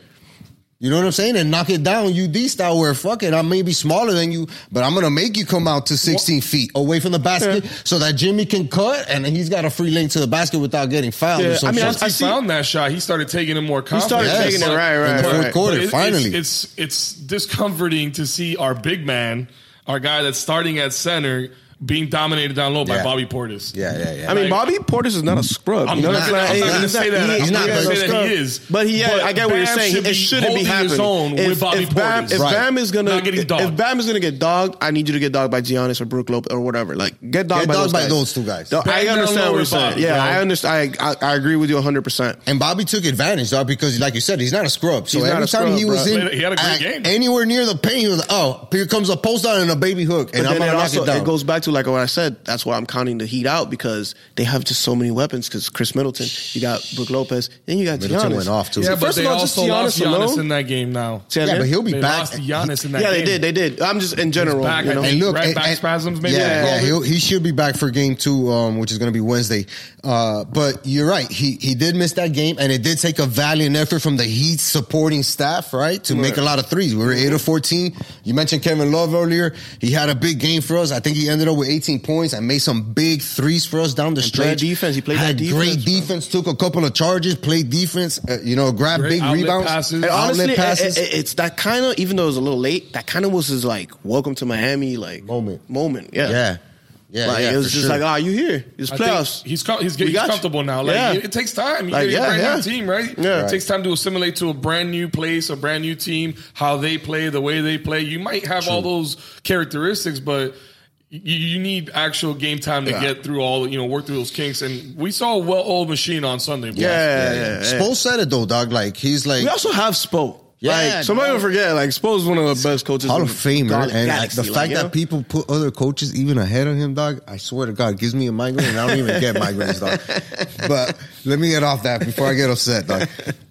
You know what I'm saying? And knock it down UD style where fuck it, I may be smaller than you, but I'm gonna make you come out to 16 feet away from the basket so that Jimmy can cut and he's got a free link to the basket without getting fouled. Yeah, or some I mean, shit. Once he I see- found that shot, he started taking it more confident. He started Yes. taking it right, in right, the fourth right. quarter. It- finally, it's, it's it's discomforting to see our big man, our guy that's starting at center, being dominated down low by Yeah. Bobby Portis. yeah, yeah, yeah. I mean, Bobby Portis is not a scrub. I'm you know not what gonna- I'm not gonna say that. he- I'm he's not a gonna say that scrub. he is. But he, But I get what you're Bam saying. should It shouldn't be holding his own if, with Bobby if Bam, Portis. if Right. Bam is gonna, Not getting if, dogged. if Bam is gonna get dogged, I need you to get dogged by Giannis or Brook Lopez or whatever. Like get dogged Get by, dogged those, by guys. those two guys. No, Bam I down understand what you're with saying. Bobby, yeah, bro. I understand. I, I, I agree with you 100. percent And Bobby took advantage, dog, because like you said, he's not a scrub. So He's not every a time scrub, he was bro. in He had a great at- game. anywhere near the paint, he was like, "Oh, here comes a post out and a baby hook, and I'm then gonna it knock also it down." it goes back to like what I said. That's why I'm counting the Heat out because they have just so many weapons. Because Khris Middleton, you got Brook Lopez, and you got Middleton Giannis. went off, too. Yeah, but First they of all, just also lost Giannis Giannis alone. in that game now. Say that yeah, but he'll be They back. lost Giannis in that Yeah, game. they did. They did. I'm just in general. back, you know? And look, right and- back and- spasms, maybe Yeah, they yeah, he'll, he should be back for game two, um, which is going to be Wednesday. Uh, but you're right. He he did miss that game, and it did take a valiant effort from the Heat supporting staff, right, to make a lot of threes. We were eight of fourteen. You mentioned Kevin Love earlier. He had a big game for us. I think he ended up with 18 points and made some big threes for us down the And played stretch. defense. He played had that great defense, bro. Took a couple of charges. Played defense. Uh, you know, grabbed Great big outlet rebounds. passes. And Outlet honestly, passes. it- it- it's that kind of even though it was a little late, that kind of was his like welcome to Miami like Moment. Moment, yeah, Yeah, yeah. Like yeah, it was just sure. like, ah, you here? It's playoffs. He's com- he's, We he's you. comfortable now. Like Yeah. it, it takes time. You Like, get a yeah, brand yeah. new team, right? Yeah. It takes time to assimilate to a brand new place, a brand new team, how they play, the way they play. You might have all those characteristics, but you, you need actual game time to Yeah. get through all you know, work through those kinks. And we saw a well old machine on Sunday. bro. yeah, yeah, yeah, yeah. yeah. Spo said it though, dog. Like he's like We also have Spo. Yeah, like, somebody dog. will forget. Like Spo is one of the best coaches. Hall of Famer, Gal- and galaxy, the like, fact you know? that people put other coaches even ahead of him, dog, I swear to God, gives me a migraine, and I don't even get migraines, dog. But let me get off that before I get upset, dog.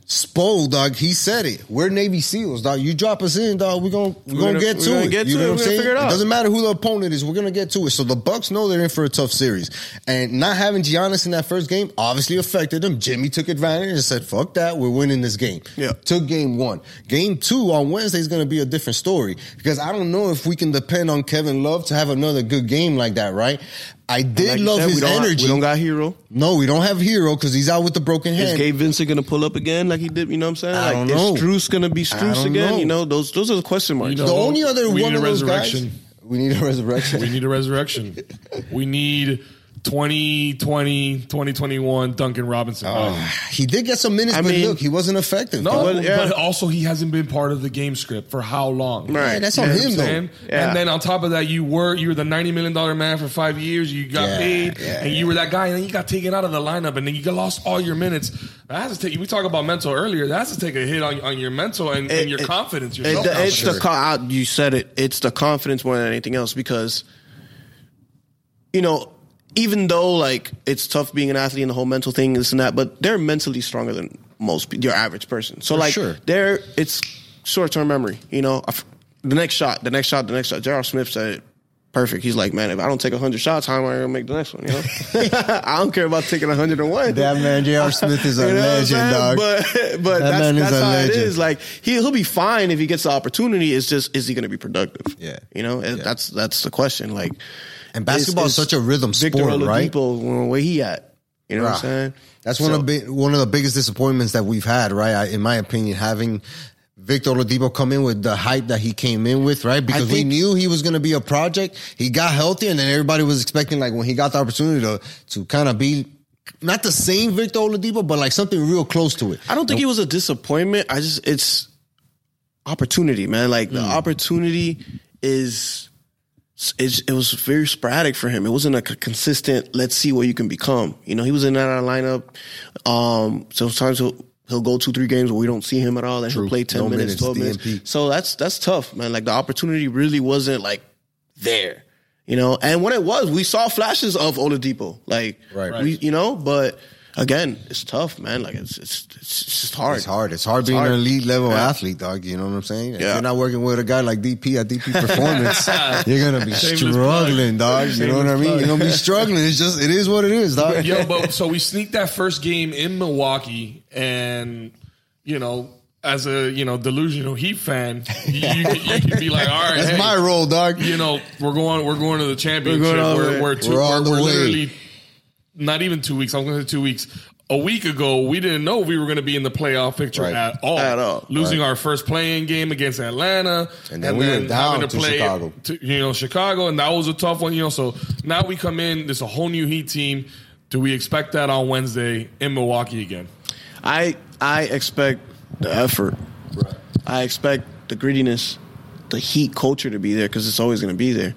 Spo, dog, he said it. We're Navy SEALs, dog. You drop us in, dog. We're gonna we're, gonna, gonna- get to gonna it. get you to know it. what I'm saying? figure it out. doesn't matter who the opponent is. We're gonna get to it. So the Bucks know they're in for a tough series, and not having Giannis in that first game obviously affected them. Jimmy took advantage and said, "Fuck that, we're winning this game." Yeah. Took game one. Game two on Wednesday is going to be a different story because I don't know if we can depend on Kevin Love to have another good game like that, right? I did Like love said, his we don't, energy. We don't got Herro. no, we don't have Herro because he's out with the broken hand. Is hand. Gabe Vincent gonna pull up again like he did? You know what I'm saying? I like, don't know. Is Strus gonna be Strus again? know. You know, those those are the question marks. You know, the only other we one need of a those resurrection. guys. We need a resurrection. We need a resurrection. we need 2020, 2021 Duncan Robinson. Oh. He did get some minutes, I but mean- look, he wasn't effective. no, Well, yeah. but also he hasn't been part of the game script for how long? Right. Yeah, that's on know what him though. saying? Yeah. And then on top of that, you were you were the ninety million dollar man for five years. You got Yeah, paid, yeah, and you were that guy, and then you got taken out of the lineup, and then you got lost all your minutes. That has to take. We talked about mental earlier. That has to take a hit on, on your mental and, and your it- confidence. Your It- self it's the co- I- you said it. It's the confidence more than anything else because, you know, even though like it's tough being an athlete and the whole mental thing, this and that, but they're mentally stronger than most your average person. So like, sure. they're it's short term memory. You know, the next shot, the next shot, the next shot. J.R. Smith said it perfect. He's like, man, if I don't take hundred shots, how am I gonna make the next one? You know, I don't care about taking hundred and one. That man, J.R. Smith is a You know legend, dog. But but That that's, man is that's how legend. it is. Like he he'll be fine if he gets the opportunity. It's just is he going to be productive? Yeah. you know Yeah. that's that's the question. Like, And basketball is such a rhythm Victor sport, right? Oladipo, where he at? You know what I'm saying? That's one So- of the one of the biggest disappointments that we've had, right? I, in my opinion, having Victor Oladipo come in with the hype that he came in with, right? Because we knew he was going to be a project. He got healthy, and then everybody was expecting, like, when he got the opportunity to to kind of be not the same Victor Oladipo, but like something real close to it. I don't think it was a disappointment. I just it's opportunity, man. Like Hmm. the opportunity is it's, it was very sporadic for him. It wasn't a consistent. Let's see what you can become. You know, he was in that lineup. Um, sometimes he'll he'll go two three games where we don't see him at all, and True. he'll play ten No minutes, minutes, twelve minutes. So that's that's tough, man. Like the opportunity really wasn't like there. You know, and when it was, we saw flashes of Oladipo. Like, Right. we, you know, but again, it's tough, man. Like it's it's it's, it's just hard. It's hard. It's hard being hard. an elite level Yeah. athlete, dog. You know what I'm saying? If Yeah. you're not working with a guy like DP at DP Performance, you're gonna be Shameless struggling, plug. dog. You know what I mean? plug. You're gonna be struggling. It's just it is what it is, dog. Yo, but so we sneaked that first game in Milwaukee, and you know, as a you know delusional Heat fan, you, you, you can be like, all right, That's hey, my role, dog. You know, we're going, we're going to the championship. We're going all the We're way. we're, two, We're we're, the we're way. literally not even two weeks. I'm going to say two weeks. A week ago, we didn't know we were going to be in the playoff picture Right. at all. At all. Losing our first playing game against Atlanta, And then we went down having to Chicago. to, you know, Chicago, and that was a tough one. You know, so now we come in. There's a whole new Heat team. Do we expect that on Wednesday in Milwaukee again? I I expect the effort. I expect the grittiness, the heat culture to be there because it's always going to be there.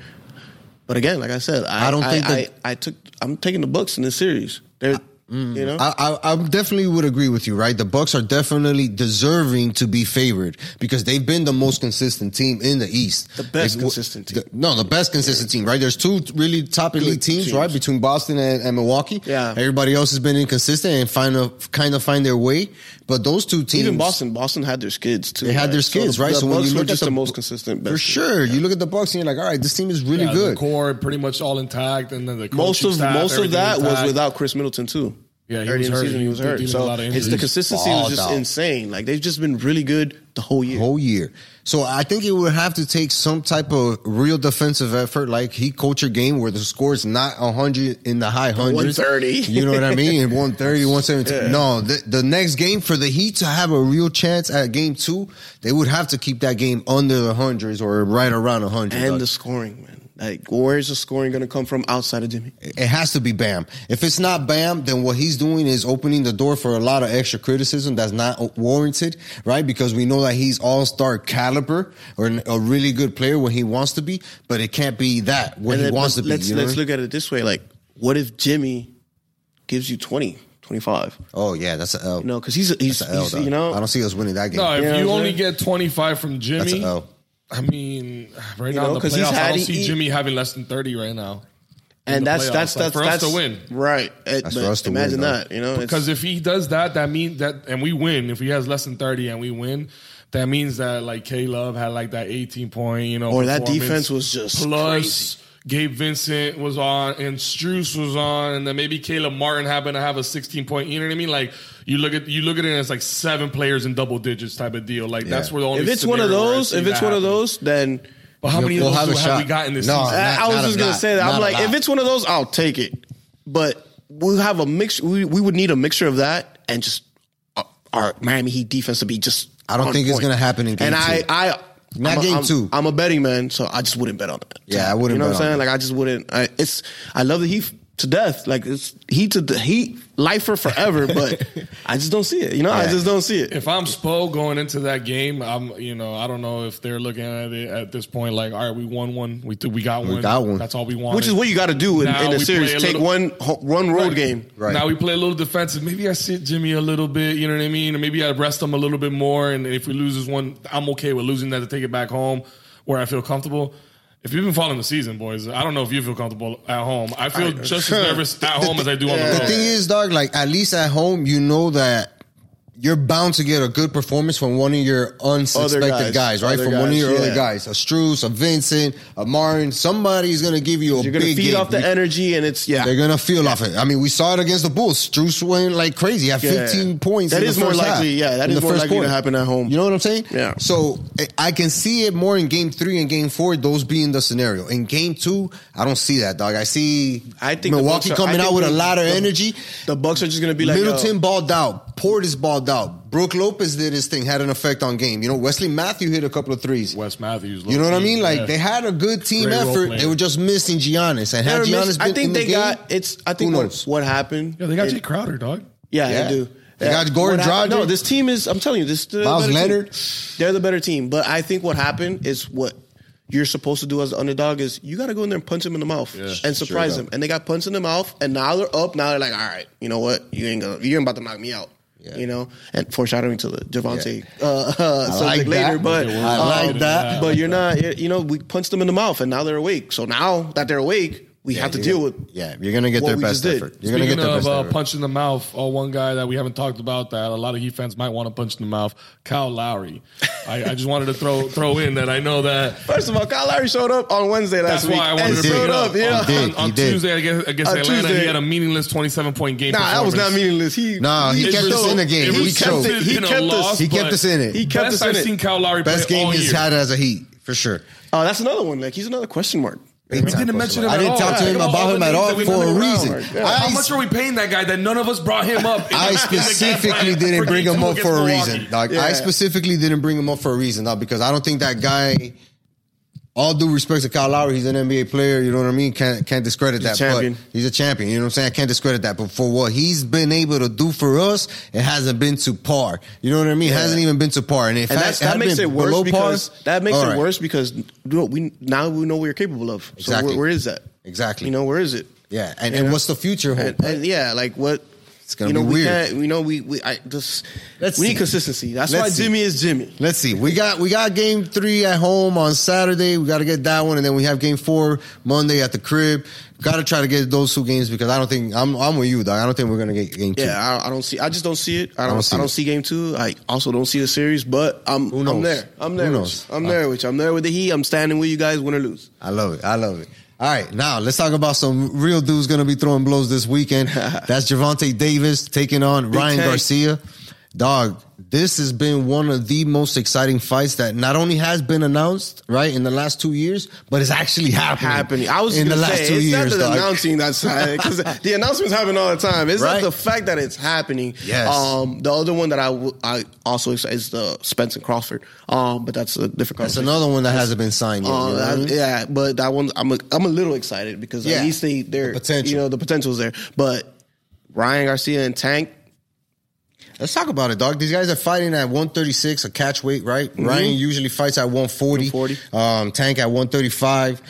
But again, like I said, I, I don't think I, that- I, I took I'm taking the Bucks in this series. They're mm, you know I, I, I definitely would agree with you, right? The Bucks are definitely deserving to be favored because they've been the most consistent team in the East. The best Like, consistent team. the- no, the best consistent team, right? There's two really top elite teams, teams. right, between Boston and, and Milwaukee. Yeah. everybody else has been inconsistent and find a, kind of find their way. But those two teams, even Boston. Boston had their skids too. they had right? their skids, the, right? The so when Bucks you look just at the most consistent, for sure, you look at the Bucks and you're like, all right, this team is really Yeah, good. The core pretty much all intact, and then the Most of staff, most of everything that was without Khris Middleton too. Yeah, he Early was in the hurt. season, he was hurt. So a lot of it's the consistency was just out. insane. Like they've just been really good the whole year. whole year. So I think it would have to take some type of real defensive effort, like he coach a game where the score is not 100 in the high hundreds. 130. You know what I mean? In 130, 117. No, the, the next game for the Heat to have a real chance at game two, they would have to keep that game under the hundreds or right around 100. and dog. the scoring, man. Like where's the scoring going to come from outside of Jimmy? it has to be Bam. If it's not Bam, then what he's doing is opening the door for a lot of extra criticism that's not warranted, right? Because we know that he's all star caliber or a really good player when he wants to be, but it can't be that when And he then- wants to be. Let's you know let's what I mean? look at it this way: like, what if Jimmy gives you 20, 25? Oh yeah, that's an L. You know, because he's he's, that's L. he's you know I don't see us winning that game. No, if You know you only get 25 from that's Jimmy, an L. I mean, right You now know, in the 'cause he's playoffs, I don't he- see Jimmy having less than 30 right now. and that's that's Like, that's for that's us to win. right. It- That's for us to win, imagine though. that, you know, Because if he does that, that means that, and we win. If he has less than 30 and we win, that means that like K Love had like that 18 point, you know, Or that defense was just plus. Gabe Vincent was on and Strus was on, and then maybe Caleb Martin happened to have a 16 point. You know what I mean? Like you look at you look at it as like seven players in double digits type of deal. Like that's where the only if it's one of scenario where I those, if it's that one of those, then but how many We'll of those a have we gotten this No, season? not- I, I was just gonna lot. say that. Not I'm like, lot. if it's one of those, I'll take it. But we'll have a mix. We, we would need a mixture of that and just uh, our Miami Heat defense to be just. I don't on think it's gonna happen in game And I, two. I. Not I'm a- game I'm- two. I'm a betting man, so I just wouldn't bet on that. Yeah, I wouldn't You know what I'm saying? that. Like I just wouldn't. I, it's. I love the Heat to death. Like it's heat to the heat, life for forever. But I just don't see it. You know, I just don't see it. If I'm Spo going into that game, I'm you know I don't know if they're looking at it at this point like all right we won one we we got one got one. that's all we want Which is what you got to do in, Now in a series. a Take little- one one road Right. game. Right. Now we play a little defensive. Maybe I sit Jimmy a little bit. You know what I mean? Or maybe I rest him a little bit more. And if we lose this one, I'm okay with losing that to take it back home where I feel comfortable. If you've been following the season, boys, I don't know if you feel comfortable at home. I feel uh, just as nervous at home as I do on the road. The thing is, dog, like at least at home, you know that you're bound to get a good performance from one of your unsuspected guys. guys, right? Other from one of guys, your other guys, a Strus, a Vincent, a Martin. Somebody's gonna give you a You're gonna big feed game. off the energy, and it's yeah. They're gonna feel off it. I mean, we saw it against the Bulls. Strus went like crazy. He had Yeah. 15 points. That is more likely- half, yeah, that is the more first likely to happen at home. You know what I'm saying? Yeah. So I- I can see it more in game three and game four. Those being the scenario. In game two, I don't see that, dog. I see I think the Milwaukee are- coming I out think with a lot of the- energy. the Bucks are just gonna be like Middleton yo, balled out. Portis balled out. Brook Lopez did his thing, had an effect on game. You know, Wesley Matthew hit a couple of threes. Wes Matthews. You know what I mean? Like Yeah. they had a good team Great effort. They were just missing Giannis. And had Giannis miss- been I think in the they game, got it's. I think who what, knows? what happened. Yeah, they got it- Jae Crowder, dog. Yeah, Yeah. they do. They got Goran Dragic. No, this team is. I'm telling you, this. they're the Miles better team. Leonard. They're the better team. But I think what happened is what you're supposed to do as the underdog is you got to go in there and punch him in the mouth and surprise sure, him. And they got punched in the mouth, and now they're up. Now they're like, all right, you know what? You ain't gonna. You ain't about to knock me out. Yeah. You know, and foreshadowing to the Gervonta Yeah. uh, uh, I subject like later, that. but I like um, that. But you're not. You know, we punched them in the mouth, and now they're awake. So now that they're awake, we have to deal gonna- with. Yeah, you're gonna get their best effort. You're gonna get their of best uh, effort. punch in the mouth, oh, one guy that we haven't talked about that a lot of Heat fans might want to punch in the mouth, Kyle Lowry. I, I just wanted to throw throw in that I know that First of all, Kyle Lowry showed up on Wednesday last That's week. why I wanted and to bring it up. up. Yeah. On, He did, on, he on did. Tuesday against, against On Atlanta, Tuesday. he had a meaningless 27 point game. Nah, that was not meaningless. He Nah, he It kept us in the game. He kept kept it- it he kept us- loss, he kept us in it. He kept best us in I've seen Kyle Lowry Best game he's had as a Heat for sure. Oh, that's another one. Like he's another question mark. Big We time didn't mention him mark. I at didn't all. talk to him about him at all for a reason. around. Yeah. I, How much are we paying that guy that none of us brought him up? I the- in the game specifically didn't bring him up for a Milwaukee? reason, dog. I specifically didn't bring him up for a reason, dog, because I don't think that guy. All due respect to Kyle Lowry, he's an NBA player. You know what I mean? Can't can't discredit that. He's a champion. But he's a champion. You know what I'm saying? I can't discredit that. But for what he's been able to do for us, it hasn't been to par. You know what I mean? It hasn't even been to par. And And had that makes it worse because par, that makes it right. worse because you know, we now we know what you're capable of. So Exactly. where, where is that? Exactly. You know where is it? Yeah, and, You and know? what's the future hold? And, and yeah, like what? It's gonna you know, be we weird. Can't, you know, we we I just Let's we see. need consistency. That's Let's why see. Jimmy is Jimmy. Let's see. We got we got game three at home on Saturday. We got to get that one, and then we have game four Monday at the crib. Got to try to get those two games because I don't think I'm I'm with you, dog. I don't think we're gonna get game two. Yeah, I, I don't see. I just don't see it. I don't. I don't don't see see, game two. I also don't see the series. But I'm. Who knows? I'm there. I'm there. Who with knows? you. I'm there with you. I'm there with the Heat. I'm standing with you guys, win or lose. I love it. I love it. All right, now let's talk about some real dudes going to be throwing blows this weekend. That's Gervonta Davis taking on Ryan Tank. Garcia. Dog, this has been one of the most exciting fights that not only has been announced right in the last two years, but it's actually happening. Happening. I was in the last say, two it's years. not the announcing that's because the announcements happen all the time. It's Right. not the fact that it's happening. Yes. Um, the other one that I, w- I also excited is the Spencer Crawford. Um, but that's a different. That's another one that hasn't been signed yet. Uh, you know I that- yeah, but that one I'm a, I'm a little excited because Yeah. at least they they're The potential. you know the potential's there. But Ryan Garcia and Tank, Let's talk about it, dog. These guys are fighting at 136, a catch weight, right? Mm-hmm. Ryan usually fights at 140. 140. Um, Tank at 135.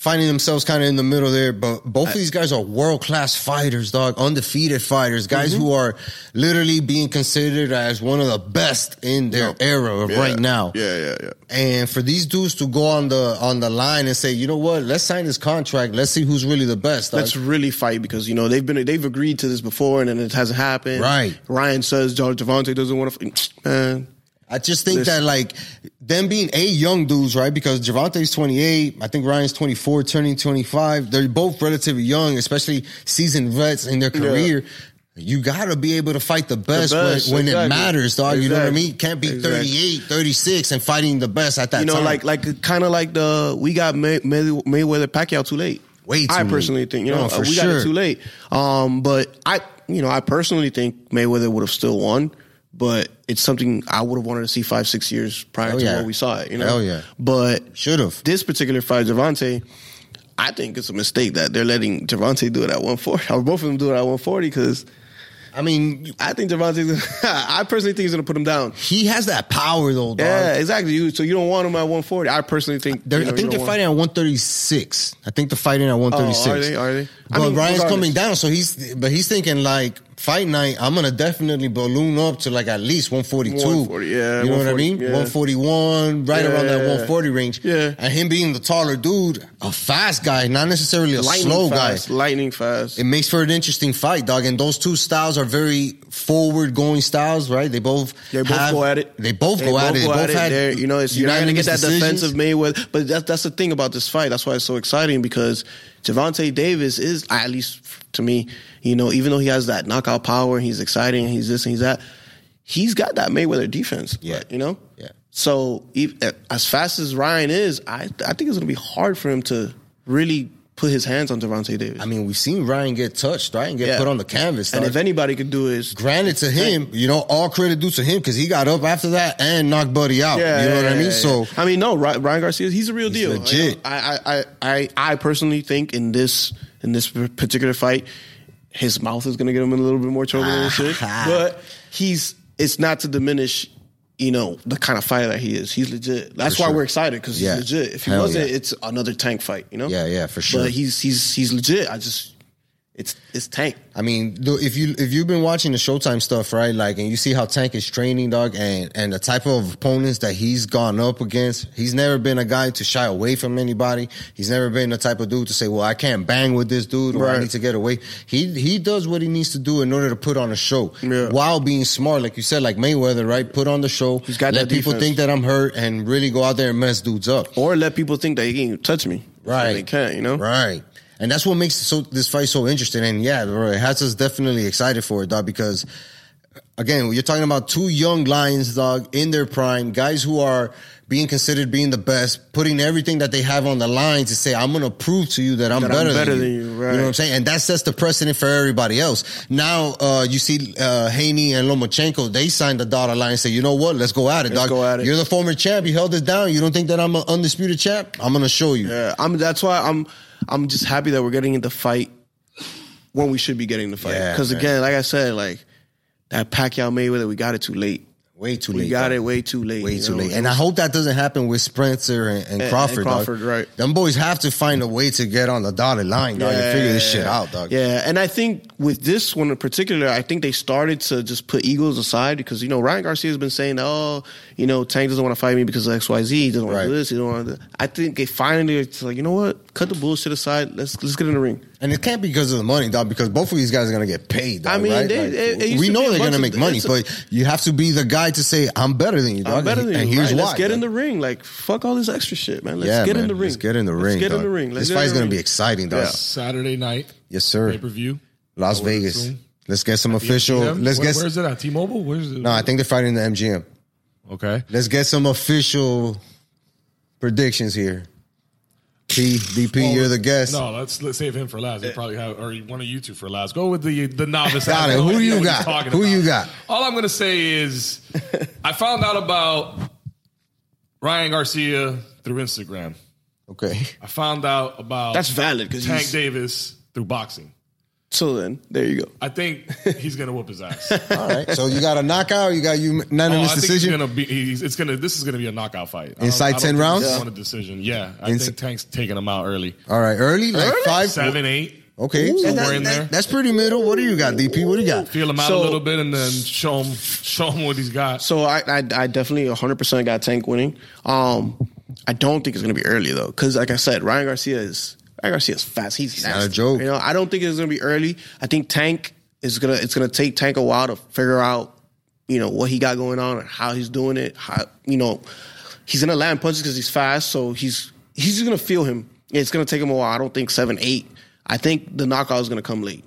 Finding themselves kind of in the middle there, but both of these guys are world class fighters, dog. Undefeated fighters, guys Mm-hmm. who are literally being considered as one of the best in their era of Yeah. right now. Yeah, yeah, yeah. And for these dudes to go on the on the line and say, you know what, let's sign this contract. Let's see who's really the best. dog." Let's really fight because you know they've been they've agreed to this before and then it hasn't happened. Right. Ryan says Gervonta doesn't want to. fight. Man, I just think Listen. that like them being eight young dudes, right? Because Gervonta's 28, I think Ryan's 24, turning 25. They're both relatively young, especially seasoned vets in their career. You gotta be able to fight the best, best, when, when it matters, dog. You know what I mean? Can't be Exactly. 38, 36 and fighting the best at that you know, time. like like kind of like the we got May, May, Mayweather Pacquiao too late. Way too I late. personally think you know No, we got it too late. Um, but I you know I personally think Mayweather would have still won. But it's something I would have wanted to see five six years prior Hell to yeah. we saw it. You know, Hell yeah. But Should have. this particular fight, Gervonta, I think it's a mistake that they're letting Gervonta do it at 140, or both of them do it at 140, because I mean, I think Gervonta. I personally think he's going to put him down. he has that power though, dog. Yeah, exactly. You, so you don't want him at 140. I personally think. They're, you know, I think they're fighting at 136. I think they're fighting at 136. Oh, are they? Are they? But I mean, Ryan's regardless. coming down, so he's but he's thinking like fight night. I'm gonna definitely balloon up to like at least 142. 140, yeah, you know what I mean? yeah. 141, right around that 140 range. Yeah. and him being the taller dude, a fast guy, not necessarily a Lightning slow fast, guy. Lightning fast. It makes for an interesting fight, dog. And those two styles are very forward going styles, right? They both They both have- go at it. They both go at it. They both had They're- you know, it's, you're not to get that unanimous defensive decisions. Mayweather. But that's that's the thing about this fight. That's why it's so exciting because Gervonta Davis is, at least to me, you know, even though he has that knockout power, he's exciting, and he's this and he's that. He's got that Mayweather defense. Yeah. you know. Yeah. So as fast as Ryan is, I I think it's going to be hard for him to really put his hands on Gervonta Davis. I mean, we've seen Ryan get touched, right, and get Yeah. put on the canvas. and if anybody could do it, Granted to him, you know, all credit due to him because he got up after that and knocked Buddy out. Yeah, you know what I mean? yeah, So. I mean, no, Ryan Garcia, he's a real He's deal. legit. I, I, I, I, I personally think in this in this particular fight, his mouth is going to get him in a little bit more trouble than it should. Ah. But he's it's not to diminish. You know the kind of fighter that he is. He's legit. That's For why sure. we're excited because Yeah. he's legit. If he Hell wasn't, yeah. it's another tank fight. You know. Yeah, yeah, for sure. But he's he's he's legit. I just it's it's tank. I mean, if you if you've been watching the Showtime stuff, right? Like, and you see how Tank is training, dog, and and the type of opponents that he's gone up against. He's never been a guy to shy away from anybody. He's never been the type of dude to say, "Well, I can't bang with this dude, or I need to get away." He he does what he needs to do in order to put on a show, Yeah. while being smart, like you said, like Mayweather, right? Put on the show. He's got let people defense. think that I'm hurt, and really go out there and mess dudes up. Or let people think that he can't touch me. Right. They can't. You know. Right. And that's what makes so this fight so interesting. And yeah, bro, it has us definitely excited for it, dog, because again, you're talking about two young lions, dog, in their prime, guys who are being considered being the best, putting everything that they have on the line to say, I'm gonna prove to you that I'm, That I'm better, better than, than you. you, You know what I'm saying? And that sets the precedent for everybody else. Now uh, you see uh Haney and Lomachenko, they signed the dotted line and say, you know what, let's go at it, Let's dog. go at it. You're the former champ, you held it down. You don't think that I'm an undisputed champ? I'm gonna show you. Yeah, I'm. That's why I'm. I'm just happy that we're getting in the fight when we should be getting the fight. Yeah, Because man. again, like I said, like that Pacquiao Mayweather, we got it too late. Way too We late. We got dog. it way too late. way you too know? late. And I hope that doesn't happen with Spencer and, and and Crawford. dog. Crawford, right. Them boys have to find a way to get on the dotted line, dog, and figure this shit out, dog. Yeah, and I think with this one in particular, I think they started to just put egos aside because you know Ryan Garcia has been saying, "Oh, you know, Tank doesn't want to fight me because of X, Y, Z. He doesn't want Right. to do this. He don't want to." do I think they finally it's like, you know what? Cut the bullshit aside. Let's let's get in the ring. And it can't be because of the money, dog, because both of these guys are gonna get paid. Dog, I mean, right? they- Like, it- it we know they're gonna of- make money, it's a- but you have to be the guy to say, "I'm better than you, dog." I'm better and, than and you. here's right? why. Let's get in the ring. Like fuck all this extra shit, man. Let's yeah, get man. in the ring. Let's get in the ring. Let's ring. get in the ring. Let's this get in fight's gonna be exciting, dog. Yeah. Saturday night Yes, sir. pay per view. Las Vegas. Let's get some official. Let's get. where's it at? T-Mobile? Where's it? no, I think they're fighting the MGM. Okay. Let's get some official predictions here. P, DP, you're the guest. No, let's let's save him for last. He probably have or one of you two for last. Go with the the novice. Got I it. Who idea you got? he's talking Who about. you got? All I'm gonna say is, I found out about Ryan Garcia through Instagram. Okay. I found out about That's valid because Tank Davis through boxing. So then, there you go. I think he's gonna whoop his ass. All right. So you got a knockout. You got Oh, unanimous I think decision. he's gonna be. He's, it's gonna. This is gonna be a knockout fight. I don't- Inside I don't 10 think rounds? This is a decision. Yeah, I Ins- think Tank's taking him out early. All right. Early, like five, Seven, eight. Okay. Somewhere that- in that- there. That's pretty middle. What do you got, DP? What do you got? Feel him out So- a little bit and then show him show him what he's got. So I, I, I definitely 100% got Tank winning. Um, I don't think it's going to be early though, because like I said, Ryan Garcia is Ryan Garcia is fast. He's, not a joke. You know, I don't think it's going to be early. I think Tank is gonna it's going to take Tank a while to figure out you know what he got going on and how he's doing it. How you know he's going to land punches because he's fast, so he's he's just to feel him. It's going to take him a while. I don't think seven eight. I think the knockout is going to come late.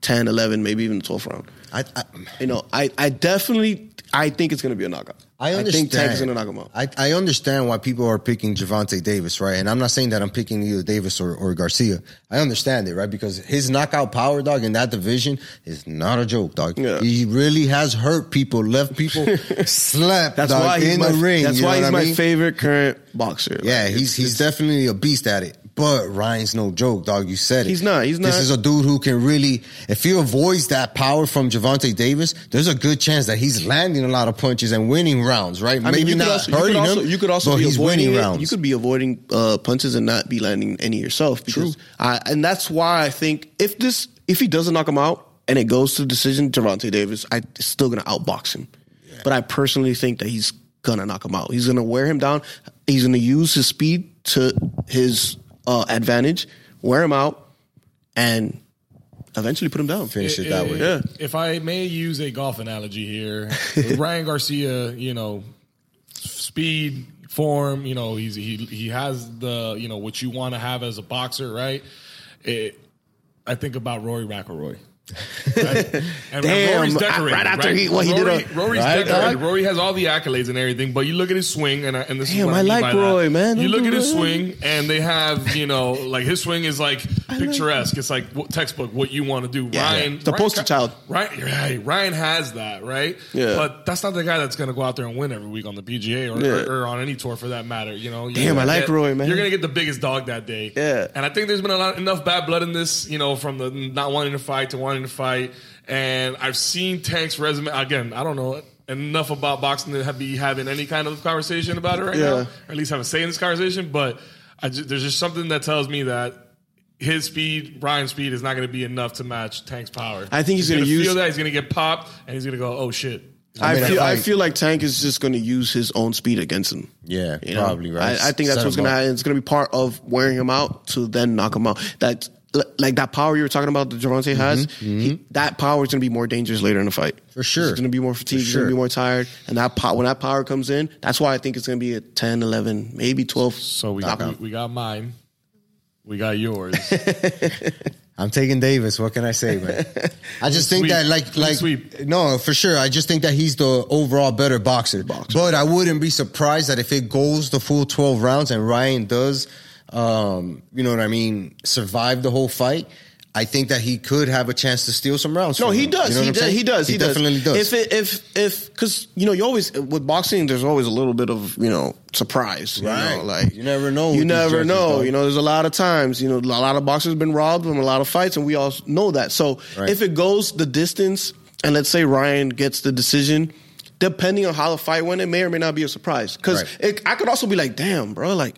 10, 11, maybe even the 12th round. I, I, You know, I, I definitely I think it's going to be a knockout. I understand. think Tank is going to knock him out. I, I understand why people are picking Gervonta Davis, right? And I'm not saying that I'm picking either Davis or, or Garcia. I understand it, right? Because his knockout power, dog, in that division is not a joke, dog. Yeah. He really has hurt people, left people slept, That's dog, why in my, the ring. That's why he's I my mean? favorite current boxer. Yeah, Like, he's it's- he's it's- definitely a beast at it. But Ryan's no joke, dog. You said it. He's not, he's not. This is a dude who can really, if he avoids that power from Gervonta Davis, there's a good chance that he's landing a lot of punches and winning rounds, right? I mean, Maybe you not also, you hurting could also, him. you could also be he's avoiding winning it. rounds. You could be avoiding uh, punches and not be landing any yourself. Because I, and that's why I think if this, if he doesn't knock him out and it goes to decision, Gervonta Davis, I still gonna outbox him. But I personally think that he's gonna knock him out. He's gonna wear him down. He's gonna use his speed to his uh, advantage, wear him out, and eventually put him down. Finish it that way. Yeah. If I may use a golf analogy here, Ryan Garcia, you know, speed, form, you know, he's he he has the you know what you want to have as a boxer, right? It, I think about Rory McIlroy. Right? And Damn, Rory's decorated, right after he- what he did Rory, on- Rory's Right, decorated. Rory has all the accolades and everything, but you look at his swing, and, I- and this is what I, I mean like by that. Roy, man. You look at his swing, and they have you know like his swing is like picturesque. It's like what- textbook what you want to do. Yeah. Ryan, The Ryan poster child. Right, right. Ryan has that, right? Yeah. But that's not the guy that's going to go out there and win every week on the PGA or, Yeah. or, or on any tour for that matter. You know. Damn, I like get- Roy, man. You're going to get the biggest dog that day. Yeah. And I think there's been a lot, enough bad blood in this. You know, from the not wanting to fight to wanting to fight. And I've seen Tank's resume again. I don't know enough about boxing to have, be having any kind of conversation about it right Yeah. now, or at least have a say in this conversation. But I ju- there's just something that tells me that. His speed, Brian's speed, is not going to be enough to match Tank's power. I think he's gonna gonna use- feel that. He's going to get popped, and he's going to go, "Oh shit!" I mean, feel I I- feel like Tank is just going to use his own speed against him. Yeah, You know? probably right. I, I think that's Set what's going to happen. It's going to be part of wearing him out to then knock him out. That like that power you were talking about that Gervonta has. He, that power is going to be more dangerous later in the fight Mm-hmm, For sure. He's going to be more fatigued. For He's going to be more tired. And that power, when that power comes in, that's why I think it's going to be a 10, 11, maybe twelve. So we knockout. we, we got mine, we got yours. I'm taking Davis. What can I say, man? I just think Sweep. that, like, like, sweep. no, for sure. I just think that he's the overall better boxer. But I wouldn't be surprised that if it goes the full 12 rounds and Ryan does, um, you know what I mean, survive the whole fight. I think that he could have a chance to steal some rounds. No, he does. You know he, does. he does. He, He definitely does. If it, if if because you know you always with boxing, there's always a little bit of you know surprise. You Right. know, like You never know You never judges, know. dog. You know, there's a lot of times. You know, a lot of boxers have been robbed from a lot of fights, and we all know that. So Right. if it goes the distance, and let's say Ryan gets the decision. Depending on how the fight went, it may or may not be a surprise. Because Right. I could also be like, "Damn, bro! Like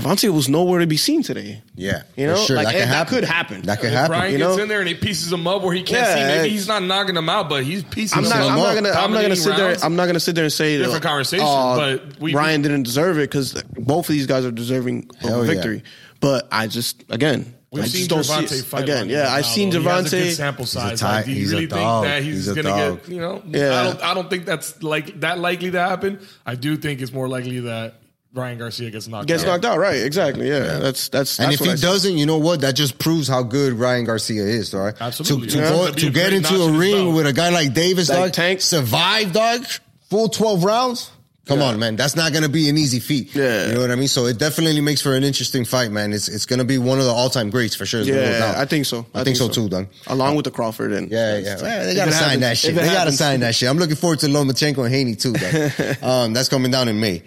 Gervonta was nowhere to be seen today." yeah, You know, sure. like, that, it- can that could happen. That could if happen. Brian you gets in there and he pieces him up where he can't Yeah, see, maybe he's not knocking him out, but he's piecing I'm him not. up. I'm not gonna. I'm not gonna Dominating sit there. I'm not gonna sit there and say Different that, conversation, oh, but we- Ryan didn't deserve it because both of these guys are deserving of Hell a yeah. victory. But I just again, We've I seen just don't see Gervonta it. fight again. Yeah, I've seen though. He has a good Gervonta. sample size. ti- Like, do you he's a really think dog. that he's, He's a gonna dog. get? You know, Yeah. I don't. I don't think that's like that likely to happen. I do think it's more likely that Ryan Garcia gets knocked. Gets out. knocked out, right? Exactly. Yeah, that's that's. And that's if what he I doesn't, you know what? That just proves how good Ryan Garcia is, all right? Absolutely. To, to, Yeah. go, That'd to get into a ring with a guy like Davis, Like dog, Tank. survive, dog, full 12 rounds. Come on, man. That's not going to be an easy feat. Yeah. You know what I mean? So it definitely makes for an interesting fight, man. It's it's going to be one of the all time greats for sure. Yeah. I think so. I, think, so, too, dog. Along with the Crawford and Yeah, yeah. Well, they gotta sign happens. that shit. it They gotta sign that shit. I'm looking forward to Lomachenko and Haney too. Though. um, that's coming down in May.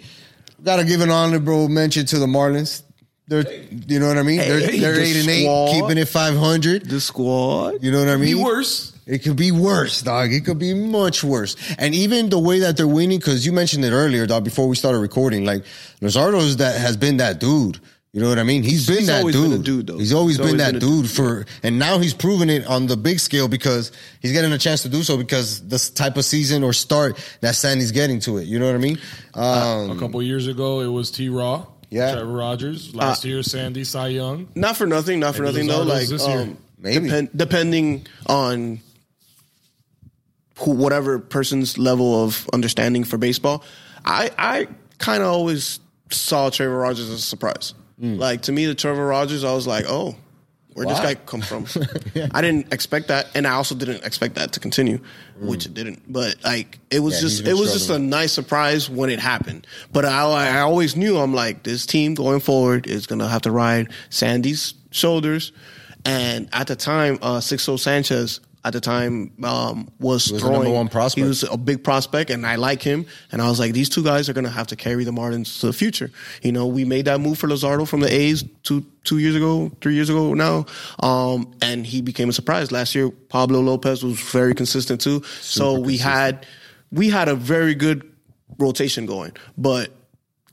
Gotta give an honorable mention to the Marlins. They're, you know what I mean? They're, they're the eight and eight, squad. keeping it 500. the squad. You know what I mean? Be worse. It could be worse, dog. It could be much worse. And even the way that they're winning, because you mentioned it earlier, dog, before we started recording, like Luzardo's that has been that dude. You know what I mean? He's been He's that always dude. been a dude, though. He's always He's been always that been a dude for, and now he's proven it on the big scale because he's getting a chance to do so because this type of season or start that Sandy's getting to it. You know what I mean? Um, A couple years ago, it was T. Raw. Yeah. Trevor Rogers. Last year, Sandy Cy Young. Not for nothing. Not for Maybe nothing though. Like this year. um, Maybe. depend- depending on who, whatever person's level of understanding for baseball, I I kind of always saw Trevor Rogers as a surprise. Like to me, the Trevor Rogers, I was like, oh, where'd this guy come from? I didn't expect that, and I also didn't expect that to continue, which it didn't. But like, it was Yeah, just it was just a nice surprise when it happened. But I, I always knew I'm like this team going forward is gonna have to ride Sandy's shoulders. And at the time, uh, Sixto Sanchez at the time um, was, was throwing. number one prospect. He was a big prospect, and I like him. And I was like, these two guys are going to have to carry the Marlins to the future. You know, we made that move for Luzardo from the A's two two years ago, three years ago now, um, and he became a surprise last year. Pablo Lopez was very consistent too. so we had we had a very good rotation going, but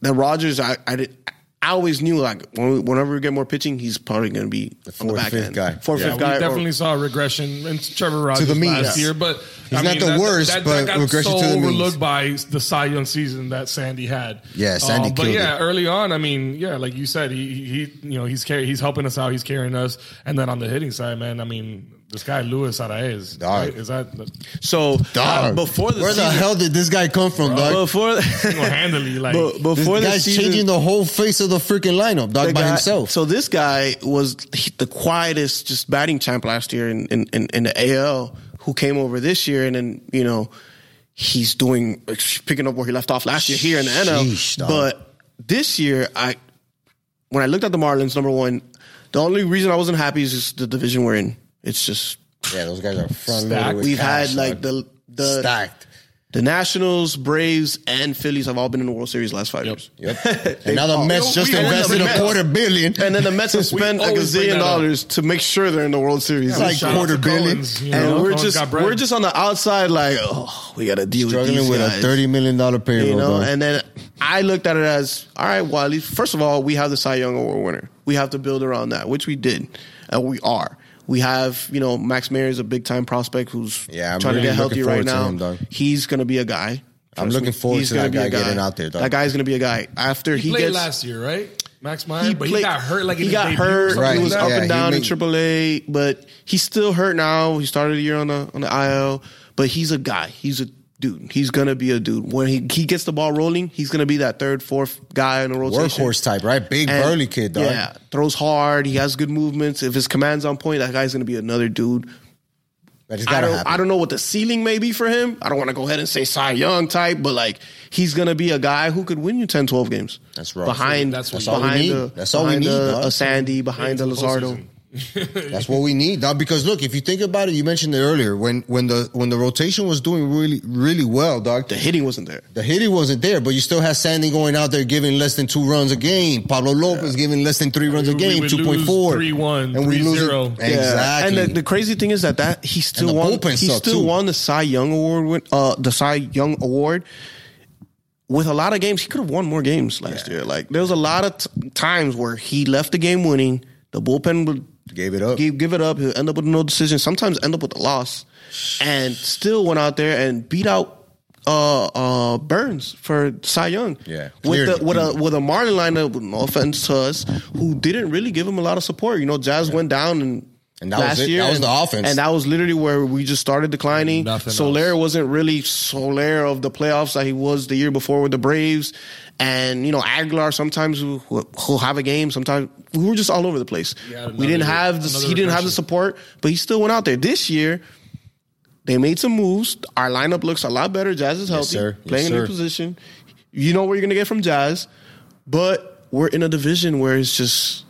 the Rogers, I I, did, I always knew like whenever we get more pitching, he's probably going to be the fourth, back fifth end. guy. fourth, Yeah, fifth we guy. or- definitely saw a regression in Trevor Rogers the mean, last yeah. year, but He's not the worst, but got regression so to the means. overlooked by the Cy Young season that Sandy had. Yeah, Sandy Um, but yeah, it. early on, I mean, yeah, like you said, he he you know he's carry, he's helping us out, he's carrying us, and then on the hitting side, man, I mean, this guy Luis Arraez, Dog. is that so uh, Dog. before the Where the hell did this guy come from, dog? before single handedly like but This before the guy's season, changing the whole face of the freaking lineup, dog, by guy- himself. So this guy was the quietest, just batting champ last year in, in, in, in the AL, who came over this year, and then you know he's doing picking up where he left off last year here in the Sheesh, NL. dog. But this year, I when I looked at the Marlins, number one, the only reason I wasn't happy is just the division we're in. It's just yeah, those guys are front Stacked. loaded we've had like dog. the the stacked. the Nationals, Braves, and Phillies have all been in the World Series the last five years. Yep. and now the all- Mets just we invested the a quarter billion. And then the Mets have spent a always bring gazillion that up. dollars to make sure they're in the World Series. like shout out quarter to billion. Cohen's, you and know, we're Cohen's just we're just on the outside, like, oh, we got to deal with struggling these with guys. a thirty million dollar payroll. you know. And then I looked at it as, all right, well, at least first of all, we have the Cy Young Award winner. We have to build around that, which we did, and we are. We have, you know, Max Meyer is a big time prospect who's Yeah, I'm trying really to get healthy right forward to now. him. He's going to be a guy. I'm looking me. forward He's to gonna that be a guy getting out there, dog. That guy's going to be a guy. After he, he played gets last year, right? Max Meyer, he, but played- he got hurt like he his got debut or hurt. Right, He was that. up and he down in AAA, but he's still hurt now. He started the year on the on the IL, but he's a guy. He's a dude. He's gonna be a dude. When he, he gets the ball rolling, he's gonna be that third, fourth guy in the rotation. Workhorse type, right? Big And, burly kid, dog. Yeah, throws hard. He has good movements. If his command's on point, that guy's gonna be another dude. That just I don't, happen. I don't know what the ceiling may be for him. I don't want to go ahead and say Cy Young type, but like he's gonna be a guy who could win you 10, 12 games. That's right. Behind That's what- That's all we need. the That's all we need, the- dog. a Sandy behind the Into the Luzardo. postseason. That's what we need, dog. Because look, if you think about it, you mentioned it earlier when when the when the rotation was doing really really well, dog. The hitting wasn't there. The hitting wasn't there, but you still had Sandy going out there giving less than two runs a game. Pablo Lopez giving less than three runs a game, would two point four, lose 3-1, and we lose it 3-0. exactly. And the, the crazy thing is that that he still won. He still too. won the Cy Young award. Win, uh, the Cy Young award with a lot of games. He could have won more games last year. Like there was a lot of t- times where he left the game winning. The bullpen would Gave it up. give, give it up. He'll end up with no decision. Sometimes end up with a loss, and still went out there and beat out. Uh, uh, Burnes for Cy Young. Yeah, with the, with a with a Marlin lineup, no offense to us, who didn't really give him a lot of support. You know, Jazz went down and And that was last it. year, That was the offense. and that was literally where we just started declining. Nothing Soler else. wasn't really Soler of the playoffs that he was the year before with the Braves, and you know Aguilar sometimes who will have a game. Sometimes we were just all over the place. Yeah, we didn't another- have the, another he didn't have the support, but he still went out there. This year, they made some moves. Our lineup looks a lot better. Jazz is healthy, sir. Yes, playing in sir. a position. You know what you're gonna get from Jazz, but we're in a division where it's just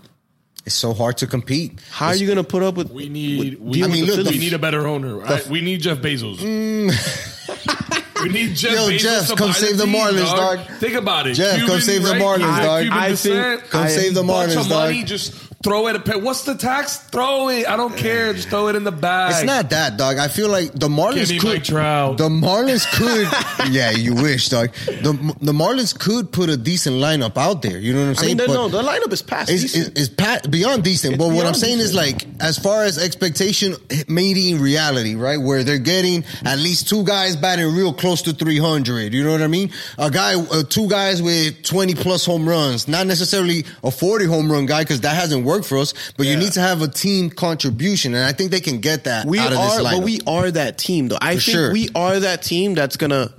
it's so hard to compete. how are you gonna put up with? We need. with- We, I mean, look, the- we need a better owner. I- we need Jeff Bezos. Mm. we need Jeff Yo, Bezos Jeff, to come buy save the team, Marlins, dog. Think about it. Jeff, come save the? Marlins, Cuban- dog. Cuban I think- Come I- save the Marlins, of money, dog. just throw it. A pay. What's the tax? Throw it. I don't care. Just throw it in the bag. It's not that, dog. I feel like the Marlins Give me could. Mike Trout. The Marlins could. yeah, you wish, dog. The the Marlins could put a decent lineup out there. You know what I'm I saying? mean, But no, the lineup is past It's, decent. it's, it's pat, beyond decent, but what I'm beyond saying is like, as far as expectation meeting reality, right? Where they're getting at least two guys batting real close to 300. You know what I mean? A guy, uh, two guys with 20 plus home runs, not necessarily a 40 home run guy because that hasn't worked for us. But you need to have a team contribution, and I think they can get that we out of are, this but we are that team, though. I For think sure. we are that team that's gonna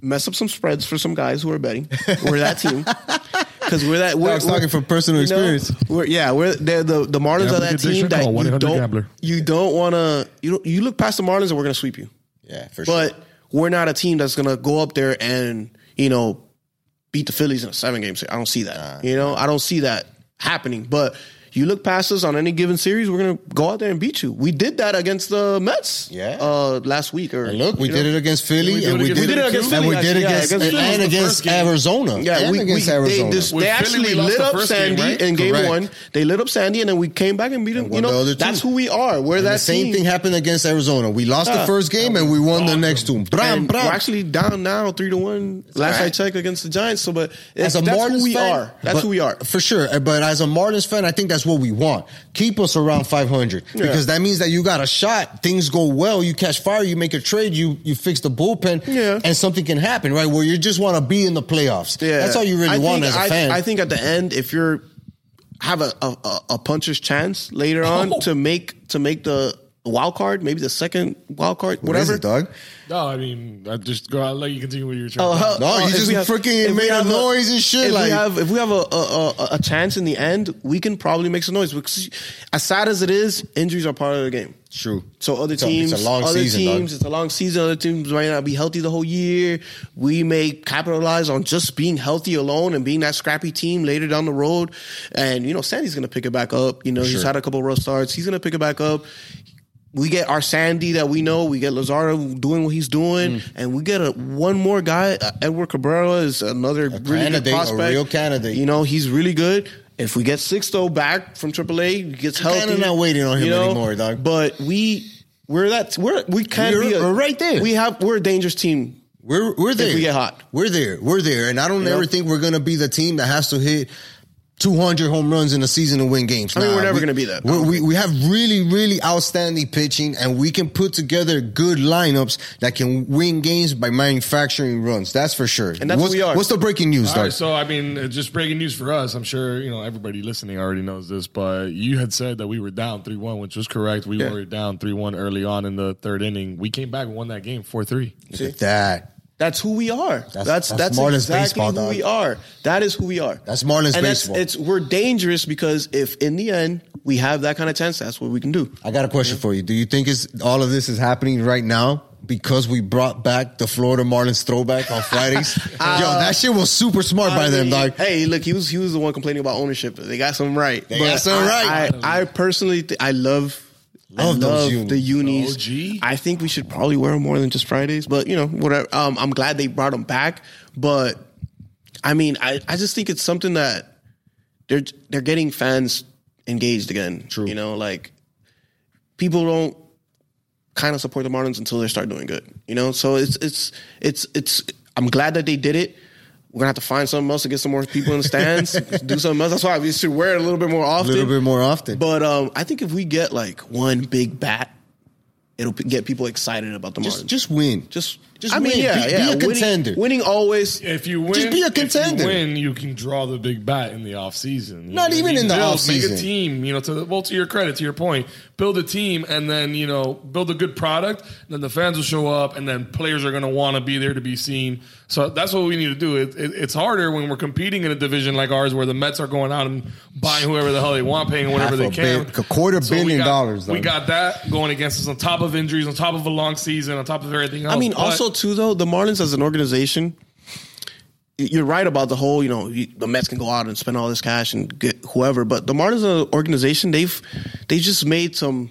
mess up some spreads for some guys who are betting. We're that team because we're that. We're, I was talking we're- from personal you know, experience. we're, yeah, we're they're the the Marlins Gambling are that team addiction? that Call you don't Gambler. you don't want to you don't, you look past the Marlins and we're gonna sweep you. yeah, for sure. But we're not a team that's gonna go up there and you know beat the Phillies in a seven game series. I don't see that. you know, I don't see that happening. But you look past us on any given series, we're gonna go out there and beat you. We did that against the Mets, Yeah. uh, last week. Or And look, we did know? it against Philly, we did and it we against- did, we did it against and we did actually, yeah, against, against and against. Arizona. Yeah, and we, against we, Arizona. They, this, they actually we lit up first game, Sandy right? in game Correct. one. They lit up Sandy, and then we came back and beat them. And You won the know, that's who we are. We're And that the same team. thing happened against Arizona. We lost the first game and we won the next two. Bram, bram. We're actually down now, three to one. Last I right. checked against the Giants. So, but as a that's Marlins who we fan, are. That's who we are. for sure. But as a Marlins fan, I think that's what we want. Keep us around 500 because that means that you got a shot. Things go well. You catch fire. You make a trade. You you fix the bullpen. Yeah. and something can happen, right? Where you just want to be in the playoffs. Yeah, that's all you really I want as a I, fan. I think at the end, if you're have a a, a- a puncher's chance later on Oh. to make to make the wild card, maybe the second wild card, What is whatever. it, dog? No, I mean, I just go. I'll let you continue with your turn. Oh, uh, No, uh, you if just we have- freaking made a have noise and shit, If like- we have, if we have a, a, a, a chance in the end, we can probably make some noise. Because as sad as it is, injuries are part of the game. True. So other It's a- teams, it's a long other season, dog. teams, it's a long season. Other teams might not be healthy the whole year. We may capitalize on just being healthy alone and being that scrappy team later down the road. And you know, Sandy's going to pick it back up. You know, he's had a couple rough starts. He's going to pick it back up. We get our Sandy that we know. We get Luzardo doing what he's doing, Mm. and we get a one more guy. Uh, Edward Cabrera is another really candidate, good a prospect. real candidate. You know, he's really good. If we get Sixto back from AAA, he gets healthy. kinda not waiting on him you know? anymore, dog. But we we're that we're we can We're- be a, we're right there. We have we're a dangerous team. We're we're there. we get hot. we're there. We're there. And I don't You know? ever think we're gonna be the team that has to hit 200 home runs in a season to win games. I mean, Nah, we're never we- gonna be that. we're- We we have really really outstanding pitching, and we can put together good lineups that can win games by manufacturing runs. That's for sure. And that's what's, who we are. What's the breaking news, All dog? right, so I mean, uh, just breaking news for us. I'm sure you know everybody listening already knows this, but you had said that we were down three one, which was correct. We Yeah. were down three one early on in the third inning. We came back and won that game four three. Look at that. That's who we are. That's that's that's, Marlins exactly baseball, who dog. we are. That is who we are. That's Marlins and baseball. That's, it's we're dangerous because if in the end we have that kind of chance, that's what we can do. I got a question for you. Do you think it's all of this is happening right now because we brought back the Florida Marlins throwback on Fridays? Uh, Yo, that shit was super smart by I them, dog. Hey, look, he was he was the one complaining about ownership. They got something right. They got something I, right. I, I personally, th- I love. I Love those love unis. the unis. OG. I think we should probably wear them more than just Fridays, but you know, whatever. Um, I'm glad they brought them back, but I mean, I, I just think it's something that they're they're getting fans engaged again. True. You know, like people don't kind of support the Marlins until they start doing good. You know, so it's it's it's it's. I'm glad that they did it. We're gonna have to find something else to get some more people in the stands. do something else. That's why we should wear it a little bit more often. A little bit more often. But um, I think if we get like one big bat, it'll p- get people excited about the just Marlins. just win. just, just I mean, win. yeah, Be- be a Winning- contender. Winning, always. If you win, Just be a If contender. you win, you can draw the big bat in the offseason. You Not even in the build- offseason. Make a team, you know, to the, well, to your credit, to your point, build a team and then, you know, build a good product. Then the fans will show up and then players are going to want to be there to be seen. So that's what we need to do. It, it, it's harder when we're competing in a division like ours where the Mets are going out and buying whoever the hell they want, paying whatever Half they a can. bi- a quarter So we billion got- dollars, We got that going against us on top of injuries, on top of a long season, on top of everything else. I mean, But- also too though, the Marlins as an organization, you're right about the whole. You know, you, the Mets can go out and spend all this cash and get whoever, but the Marlins as an organization, they've they just made some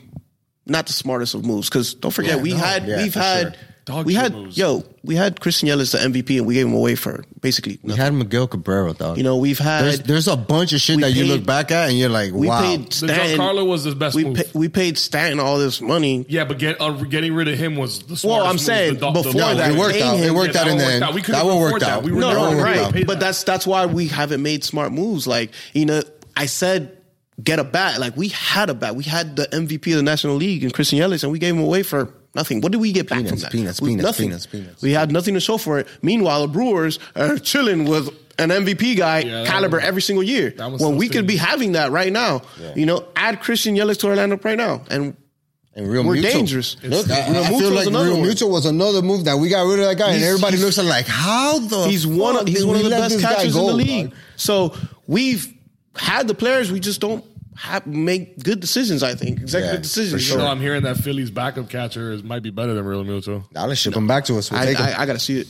not the smartest of moves because don't forget Yeah, we no, had yeah, we've had. sure. Dog we shit had moves. yo, we had Christian Yelich the MVP and we gave him away for basically we had Miguel Cabrera, dog. You know, we've had there's there's a bunch of shit we that you look back at and you're like, we wow. paid the Stanton. Giancarlo was the best we move. pa- we paid Stanton all this money. Yeah, but get uh, getting rid of him was the smartest Well, I'm saying The- the- before the- No, that, it worked paying out. It worked Yeah, out in the end. out. We That one worked out. We were No, no, right. out. But that. that's that's why we haven't made smart moves. Like you know, I said get a bat. Like we had a bat. We had the MVP of the National League in Christian Yelich, and we gave him away for nothing. What did we get back Peanuts, from that? peanuts, We- peanuts, nothing. peanuts, peanuts. We had nothing to show for it. Meanwhile, the Brewers are chilling with an MVP guy Yeah, caliber was- every single year. that was When so we could be having that right now. You know, add Christian Yelich to our lineup right now, and And Real We're Mutual. dangerous. Look, I, Real I feel like another Real one. Mutual was another move that we got rid of that guy, and everybody looks at like, how the he's one. Of, he's one of the best catchers go, in the league. dog? So we've had the players. We just don't have, make good decisions. I think executive Yeah, decisions. for So So I'm hearing that Philly's backup catcher is might be better than Realmuto. Now let's ship him back to us. We'll I, take him. I, I got to see it.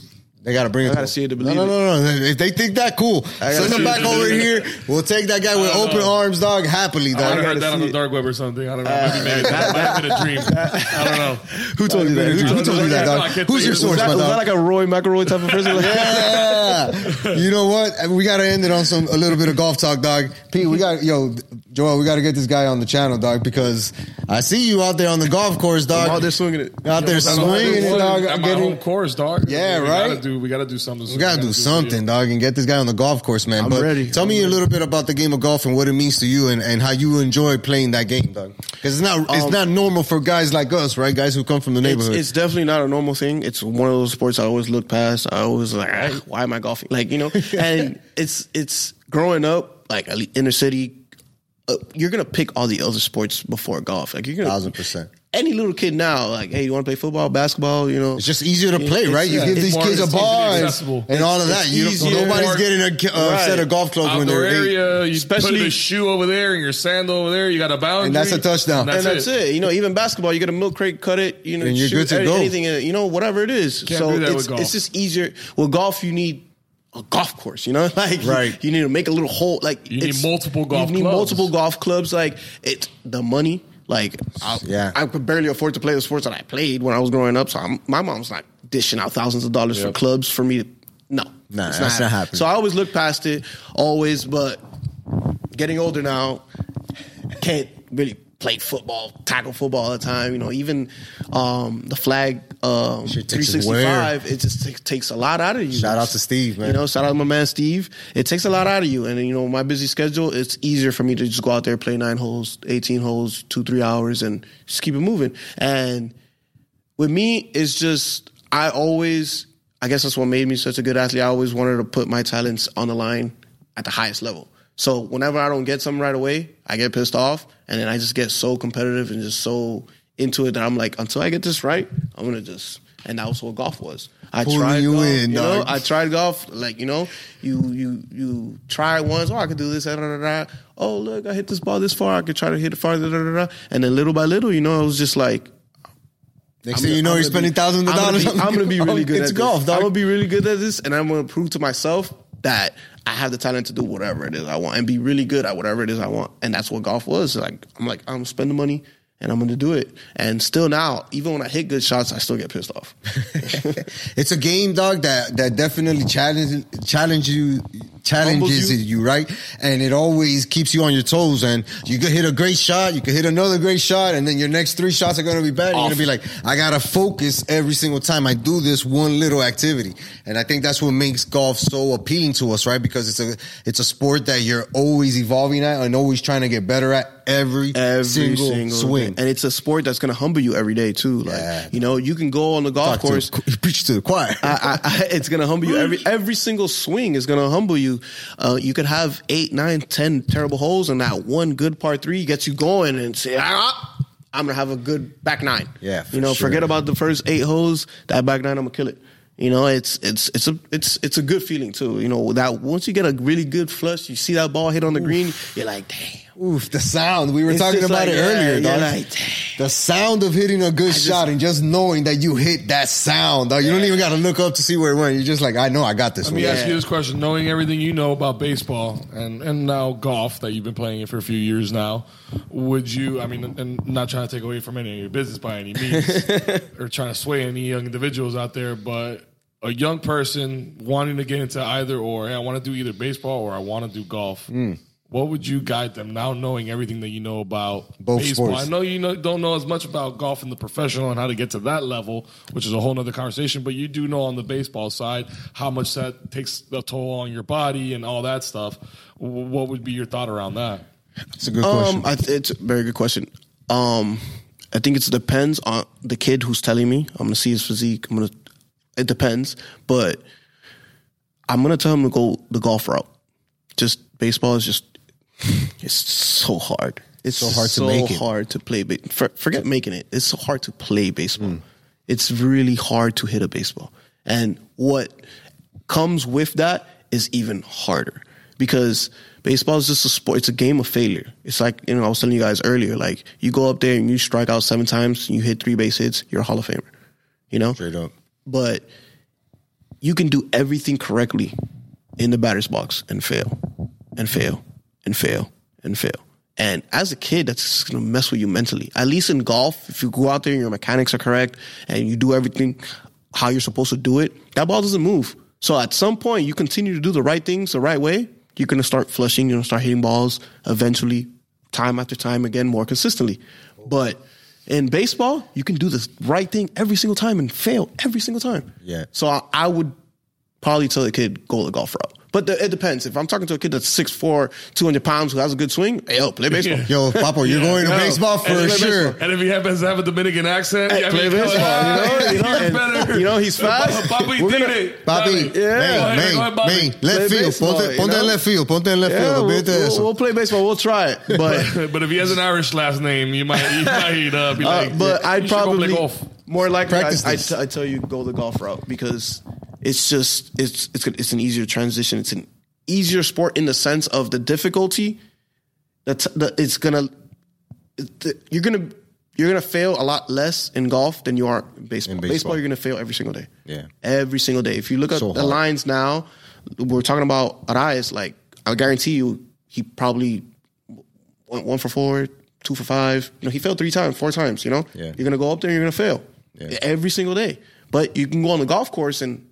They gotta bring it. I gotta to see it to no, believe no, it. no, no. If they think that cool, send them it back over believe here. We'll take that guy with don't open know. arms, dog, happily, dog. I dog. heard that on the dark web or something. I don't know. Ah. Maybe, maybe that might have been a dream. I don't know. Who told you that? Who Who told you that, dog? can't Who's your you. source, Was that, my was that like a Roy McElroy type of person? Like, Yeah. you know what? We gotta end it on some a little bit of golf talk, dog. Pete, we got yo, Joel, we gotta get this guy on the channel, dog, because I see you out there on the golf course, dog. I'm out there swinging it. Out there swinging it, dog. At my home course, dog. Yeah, we right? Gotta do, we got to do something. We gotta do something, dog, and get this guy on the golf course, man. I'm but ready. tell I'm me a little bit about the game of golf and what it means to you, and, and how you enjoy playing that game, dog. Because it's not it's Um, not normal for guys like us, right? Guys who come from the neighborhood. it's definitely not a normal thing. It's one of those sports I always look past. I always like, "Ah, why am I golfing? Like you know, and it's it's growing up like inner city. Uh, you're gonna pick all the other sports before golf. Like you're gonna Thousand percent. Any little kid now, like, hey, you want to play football, basketball? You know, It's just easier to play, It's- right? You yeah, give these more- kids a ball and, and all of that. You easier. nobody's getting a ki- a Right. set of golf clubs when Outdoor they're eight. area, you Especially- put a shoe over there and your sandal over there. You got a boundary, And that's a touchdown. And and that's it. You know, even basketball, you get a milk crate, cut it, you know, And you're shoot good to any- go. anything, uh, you know, whatever it is. Can't so do that it's, with golf. it's just easier. With golf, you need a golf course, you know, like Right. You, need to make a little hole, like You need it's- multiple golf You need clubs. multiple golf clubs. Like it's the money. Like I, Yeah. I could barely afford to play the sports that I played when I was growing up. So I'm, my mom's not dishing out thousands of dollars for clubs for me to. No, Nah, it's that's not happening. So I always look past it, always. But getting older now, can't really play football, tackle football all the time. You know, even um, the flag um, Shit takes its wear. 365, it just t- takes a lot out of you. Shout out to Steve, man. You know, shout out to my man Steve. It takes a lot out of you. And, you know, my busy schedule, it's easier for me to just go out there, play nine holes, 18 holes, two, three hours, and just keep it moving. And with me, it's just, I always, I guess that's what made me such a good athlete. I always wanted to put my talents on the line at the highest level. So whenever I don't get something right away, I get pissed off, and then I just get so competitive and just so into it that I'm like, until I get this right, I'm gonna just. And that was what golf was. I Pulling tried you golf, in, you know, dog. I tried golf. Like you know, you you you try once. Oh, I could do this. Da, da, da, da. Oh, look, I hit this ball this far. I could try to hit it farther. Da, da, da. And then little by little, you know, it was just like Next I'm thing you know, I'm you're spending thousands of I'm gonna dollars. be- I'm gonna be really good It's at golf, this. dog. I'm gonna be really good at this, and I'm gonna prove to myself that I have the talent to do whatever it is I want, and be really good at whatever it is I want. And that's what golf was. Like I'm like I'm gonna spend the money. And I'm gonna do it. And still now, even when I hit good shots, I still get pissed off. it's a game, dog, that that definitely challenges challenge you challenges you. you, right? And it always keeps you on your toes. And you could hit a great shot, you could hit another great shot, and then your next three shots are gonna be bad. You're gonna be like, I gotta focus every single time I do this one little activity. And I think that's what makes golf so appealing to us, right? Because it's a it's a sport that you're always evolving at and always trying to get better at every, every single, swing. and it's a sport that's gonna humble you every day too. Like Yeah. you know, you can go on the golf Talk to- course. preach to the choir. I, I, I, it's gonna humble you every every single swing is gonna humble you. Uh, you could have eight, nine, ten terrible holes, and that one good par three gets you going, and say, ah, I'm gonna have a good back nine. Yeah, you know, sure. forget about the first eight holes. That back nine, I'm gonna kill it. You know, it's it's it's a it's it's a good feeling too. You know, that once you get a really good flush, you see that ball hit on the green, you're like, damn. Oof, the sound. We were It's talking about like, it yeah, earlier, you're dog. like, the sound of hitting a good shot and just knowing that you hit that sound, dog. You don't even got to look up to see where it went. You're just like, I know I got this Let one. me ask you this question: Knowing everything you know about baseball and and now golf that you've been playing it for a few years now, would you? I mean, and not trying to take away from any of your business by any means, or trying to sway any young individuals out there, but a young person wanting to get into either or, hey, I want to do either baseball or I want to do golf. Hmm. What would you guide them now, knowing everything that you know about Both baseball? sports. I know you know, don't know as much about golf in the professional and how to get to that level, which is a whole other conversation. But you do know on the baseball side how much that takes a toll on your body and all that stuff. What would be your thought around that? It's a good question. Um, I, it's a very good question. Um, I think it depends on the kid who's telling me. I'm gonna see his physique. I'm gonna. It depends, but I'm gonna tell him to go the golf route. Just baseball is just it's so hard. It's So hard to so make it. hard to play. Ba- for, forget making it. It's so hard to play baseball. Hmm. It's really hard to hit a baseball, and what comes with that is even harder because baseball is just a sport. It's a game of failure. It's like you know I was telling you guys earlier. Like you go up there and you strike out seven times, you hit three base hits, you're a Hall of Famer. You know, Straight up. but you can do everything correctly in the batter's box and fail, and fail, and fail, and fail. And as a kid, that's just gonna mess with you mentally. At least in golf, if you go out there and your mechanics are correct and you do everything how you're supposed to do it, that ball doesn't move. So at some point, you continue to do the right things the right way, you're gonna start flushing, you're gonna start hitting balls eventually, time after time again, more consistently. But in baseball, you can do the right thing every single time and fail every single time. Yeah. So I, I would probably tell a kid go the golf route. But the, it depends. If I'm talking to a kid that's 6'4", 200 pounds who has a good swing, hey, yo, play baseball. Yo, Papo, you're going to No. baseball for And sure. baseball. And if he happens to have a Dominican accent, Hey, I play mean, baseball, you know, you know, and- better. you know, he's fast. Papi We're gonna- Papi, Yeah. man, Go ahead, man, go ahead, Bobby. man, left Play field. baseball, ponte, you ponte know? en left field. Ponte en left Yeah, field. we'll, we'll, we'll play baseball. We'll try it. But But if he has an Irish last name, you might you might uh, be Uh, like. but you I'd should go probably play golf. More likely I, I, this. I tell you go the golf route because it's just it's it's it's an easier transition. It's an easier sport in the sense of the difficulty. That's that it's gonna you're gonna you're gonna fail a lot less in golf than you are in baseball. In baseball. baseball. you're gonna fail every single day. Yeah. every single day. If you look at So the hard. lines now, we're talking about Arraez. Like I guarantee you, he probably went one for four, two for five. You know, he failed three times, four times. You know, Yeah. you're gonna go up there, you're gonna fail Yeah. every single day. But you can go on the golf course and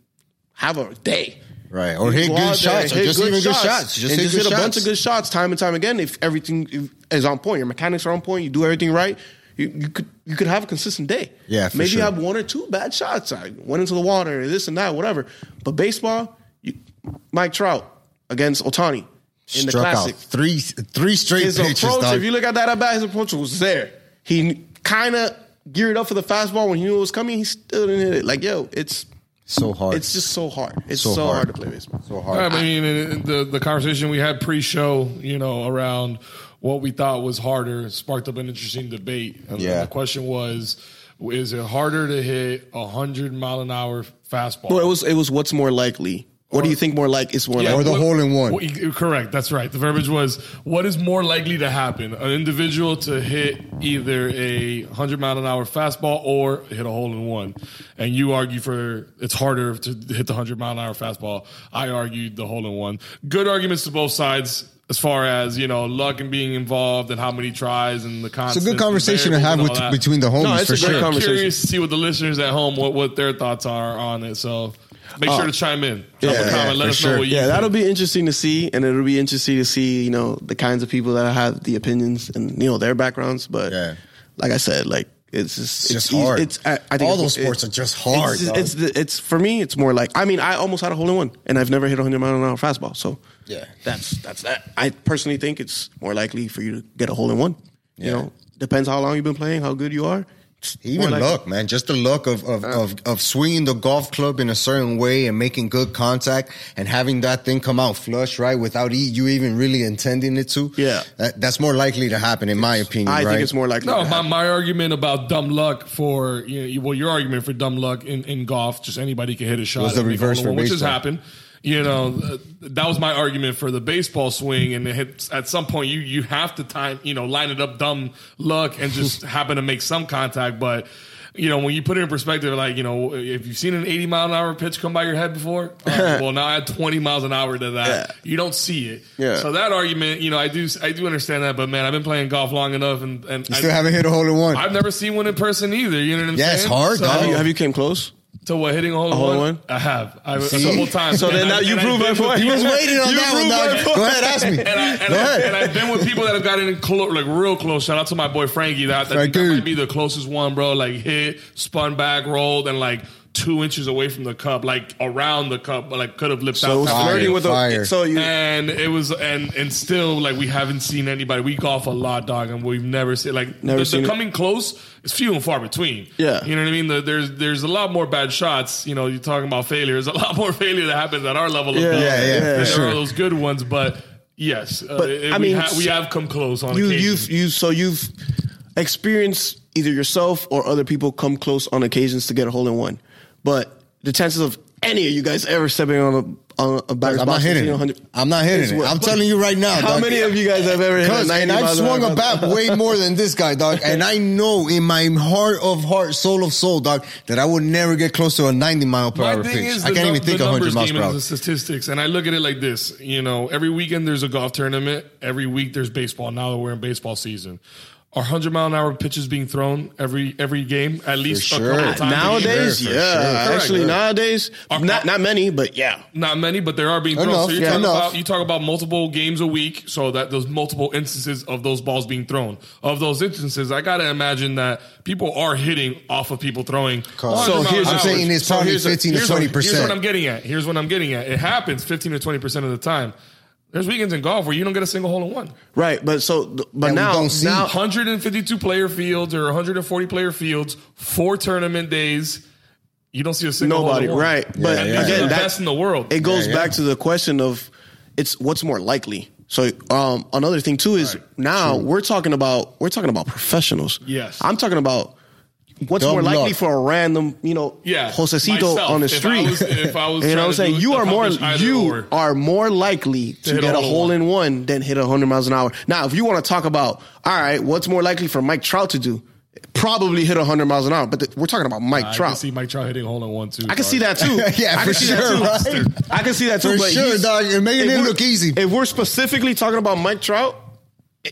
have a day. Right. Or hit good shots. Or hit just even good shots. Just hit just hit a bunch of good shots time and time again. If everything is on point, your mechanics are on point, you do everything right. You, you could you could have a consistent day. Yeah, maybe sure. you have one or two bad shots. I went into the water, this and that, whatever. But baseball, you, Mike Trout against Ohtani in the classic out three three straight his pitches. approach, dog. if you look at that at bat, his approach was there. He kind of geared up for the fastball when he knew it was coming. He still didn't hit it. Like, yo, it's so hard. it's just so hard. It's So so, hard. hard. to play baseball. so hard. I mean, and the the conversation we had pre-show, you know, around what we thought was harder, sparked up an interesting debate. And Yeah. the question was, is it harder to hit a hundred mile an hour fastball? Well, it was it was what's more likely. What do you think more like is more Yeah, Or likely? the hole in one. what- correct. That's right. The verbiage was what is more likely to happen? An individual to hit either a 100 mile an hour fastball or hit a hole in one. And you argue for it's harder to hit the 100 mile an hour fastball. I argued the hole in one. Good arguments to both sides. As far as you know, luck and being involved, and how many tries, and the It's a good conversation to have with, between the homies No, it's for a great sure. conversation. I'm curious to see what the listeners at home what, what their thoughts are on it. So make sure uh, to chime in. Drop yeah, a comment. yeah, Let us sure. know what you Yeah, think. that'll be interesting to see, and it'll be interesting to see, you know, the kinds of people that have the opinions and you know their backgrounds. But Yeah. like I said, like it's just It's just easy- hard. It's I, I think All it's- those sports it- are just hard, It's, dog. it's it's for me. It's more like I mean, I almost had a hole in one, and I've never hit a hundred mile an hour fastball. So Yeah. that's that's that. I personally think it's more likely for you to get a hole in one. Yeah. You know, depends how long you've been playing, how good you are. It's Even more likely. luck, man. Just the luck of, of, uh. of, of swinging the golf club in a certain way and making good contact and having that thing come out flush, right? Without e- you even really intending it to. Yeah. That, that's more likely to happen, in my opinion, I right? think it's more likely. No, to my, my argument about dumb luck for you know, well, your argument for dumb luck in, in golf, just anybody can hit a shot. Was the and make a reverse for one, which has happened. You know, that was my argument for the baseball swing, and it hit, at some point you you have to time you know line it up dumb luck and just happen to make some contact, but. You know, when you put it in perspective, like, you know, if you've seen an 80 mile an hour pitch come by your head before, uh, well, now add 20 miles an hour to that. Yeah. You don't see it. Yeah. So that argument, you know, I do, I do understand that, but man, I've been playing golf long enough and, and You I- still haven't hit a hole in one. I've never seen one in person either. You know what I'm Yeah, saying? it's hard, So, have, you, have you came close? To what hitting a hole in hole in one? I have. I've a See? couple times. So then And now you and prove my point. He was waiting on You that one, dog. Go ahead, ask me. And, I, and, Go I, ahead. and I've been with people that have gotten in clo- like real close. Shout out to my boy Frankie. That, that, that might be the closest one, bro. Like hit, spun back, rolled, and like two inches away from the cup, like around the cup, but like could have lipped So it out. was that flirting way. with Fire. the. So you. and it was and and still like we haven't seen anybody. We golf a lot, dog, and we've never seen like Never the, seen the it. coming close is few and far between. Yeah. you know what I mean. The, there's there's a lot more bad shots. You know, you're talking about failure. There's a lot more failure that happens at our level of Yeah, golf. yeah, yeah, than there sure. are those good ones, but yes, uh, But, it- I we, mean, ha- we have come close on you occasion. you've you so you've experienced either yourself or other people come close on occasions to get a hole in one, but the chances of any of you guys ever stepping on a, batters I'm not hitting it. 100 I'm not hitting it. I'm telling you right now. How dog. many of you guys have ever hit a Cause, 90 and I've swung a bat way more than this guy, dog. And I know in my heart of heart, soul of soul, dog, that I would never get close to a 90 mile per My hour thing pitch. is I can't num- even think the 100 numbers miles game per hour. the statistics, and I look at it like this. You know, every weekend there's a golf tournament. Every week there's baseball. Now that we're in baseball season, are 100 mile an hour pitches being thrown every every game at least sure. a couple of times? Nowadays, for yeah, sure. actually Correct. nowadays, Are- not not many, but yeah. Not many, but there are being thrown. Enough, so you're yeah, talking enough. about you talk about multiple games a week, so that those multiple instances of those balls being thrown. Of those instances, I gotta imagine that people are hitting off of people throwing. So here's- an I'm saying it's probably here's a- to what- 20%. Here's what I'm getting at. Here's what I'm getting at. It happens 15 to 20 percent of the time. There's weekends in golf where you don't get a single hole in one. Right, but so but we now don't see- now 152 player fields or 140 player fields, four tournament days. You don't see a single hole nobody in one. right. But yeah. these are again, the best in the world. it goes Yeah, yeah. back to the question of it's what's more likely. So um, another thing too is now we're talking about we're talking about professionals. Yes. I'm talking about what's Dumb more likely luck. for a random, you know, Yeah, Josecito myself. on the If I street. was- if I was you know what I'm saying? You are more you or. are more likely to, hit get a hole in one. than hit 100 miles an hour. Now, if you want to talk about all right, what's more likely for Mike Trout to do? Probably hit 100 miles an hour, but th- we're talking about Mike trout I can Trout. see Mike Trout hitting a hole in one too. I can see that too. Yeah, I for can see that sure, too. right? I can see that too. For but sure, dog. You're making if it look easy. If we're specifically talking about Mike Trout,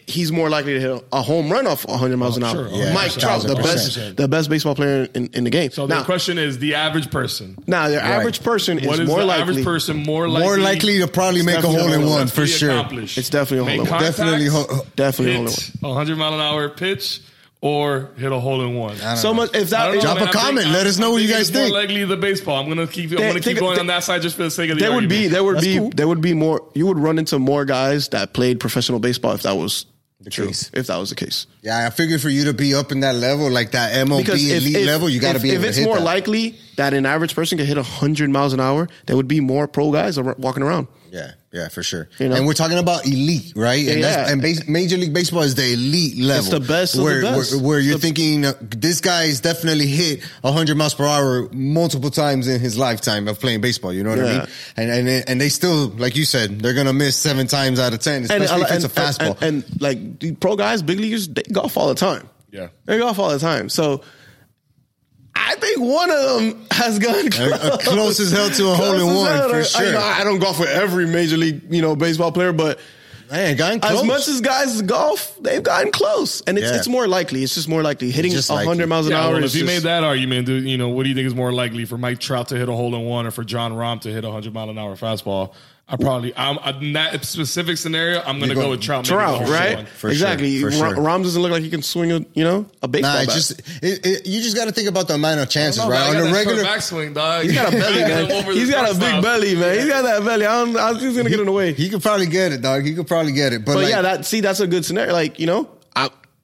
he's more likely to hit a home run off 100 miles oh, an hour. sure. Oh, yeah, Mike Trout, the best, the best baseball player in, in the game. So the question is the average person. now, the average person is What is more the likely. average person more likely? More likely to probably make a definitely hole in a hole in one one. for sure. It's definitely a hole Make in one. Definitely Definitely a hole in hit a 100 mile an hour pitch or hit a hole in one. So much. If that don't know, Drop man. a I think- comment. Let us know what you guys it's more think. likely the baseball. I'm gonna keep. I'm gonna keep going they- on that side just for the sake of the there would be there would That's be cool. there would be more. You would run into more guys that played professional baseball if that was The true. case. If that was the case. Yeah, I figured for you to be up in that level, like that MLB elite level, you got to be if able it's to hit more that. likely that an average person could hit 100 miles an hour, there would be more pro guys walking around. Yeah, yeah, for sure. You know? And we're talking about elite, right? And, that's, Yeah. and base, Major League Baseball is the elite level. the best of the where, best. Where, where you're The- thinking uh, this guy's definitely hit 100 miles per hour multiple times in his lifetime of playing baseball. You know what I mean? And and and they still, like you said, they're gonna miss seven times out of ten, especially if it's a fastball. And, and, like the pro guys, big leaguers, they golf all the time. Yeah. They golf all the time. So I think one of them has gone Uh, close as hell to a hole in one, hell. for I- you sure. know, I don't golf with every major league, you know, baseball player, but Man, gotten close. as much as guys golf, they've gotten close, and it's Yeah. it's more likely. It's just more likely hitting just 100 miles an Yeah, hour. well, if you just- made that argument, do, you know, what do you think is more likely for Mike Trout to hit a hole in one or for Jon Rahm to hit a 100 mile an hour fastball? I probably, I'm, in that specific scenario, I'm going to You're go with Trout. Trout, right? For exactly. sure, for Ra- sure. Rahm doesn't look like he can swing a you know a baseball Nah, bat. just it, it, you just got to think about the amount of chances, No, right? On got a regular, backswing, dog. He's got a belly, I got him man. He's got a big time. belly, man. He's got that belly. I don't. I think he's gonna get in the way. he could probably get it, dog. He could probably get it, but, But like, yeah, that see, that's a good scenario. Like you know, I,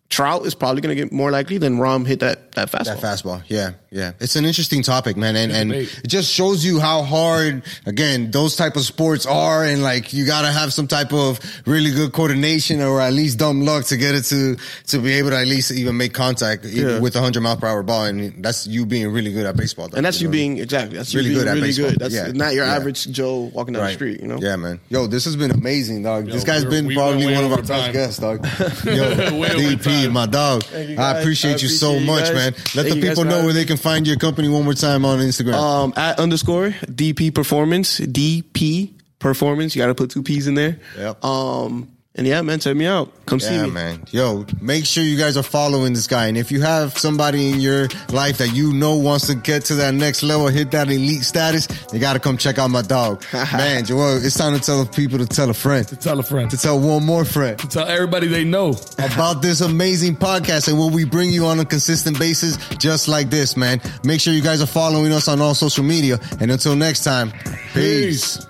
Trout is probably going to get more likely than Rahm hit that that fastball. That fastball, yeah, yeah. It's an interesting topic, man, and and it just shows you how hard, again, those type of sports are, and like you got to have some type of really good coordination or at least dumb luck to get it to to be able to at least even make contact Yeah. with a hundred mile per hour ball, and that's you being really good at baseball, dog, and that's you know? being exactly that's Really you being good at really baseball. good. That's Yeah. not your Yeah. average Joe walking down the street. You know. Yeah, man. Yo, this has been amazing, dog. this guy's we're- been probably one of our over best guests, dog. Yo, Way over DP, my dog. you, I appreciate I you so you much, guys. man. Let Thank the people know where they can find your company one more time on Instagram. Um, at underscore DP Performance, DP Performance. You got to put two P's in there. Yep. Um, and yeah, man, check me out. Come see Yeah, me. man. Yo, make sure you guys are following this guy. And if you have somebody in your life that you know wants to get to that next level, hit that elite status, you got to come check out my dog. man, Joel, it's time to tell people to tell a friend, To Tell a friend. to tell one more friend To Tell everybody they know. about this amazing podcast and what we bring you on a consistent basis, just like this, man. Make sure you guys are following us on all social media. And until next time, peace. Peace.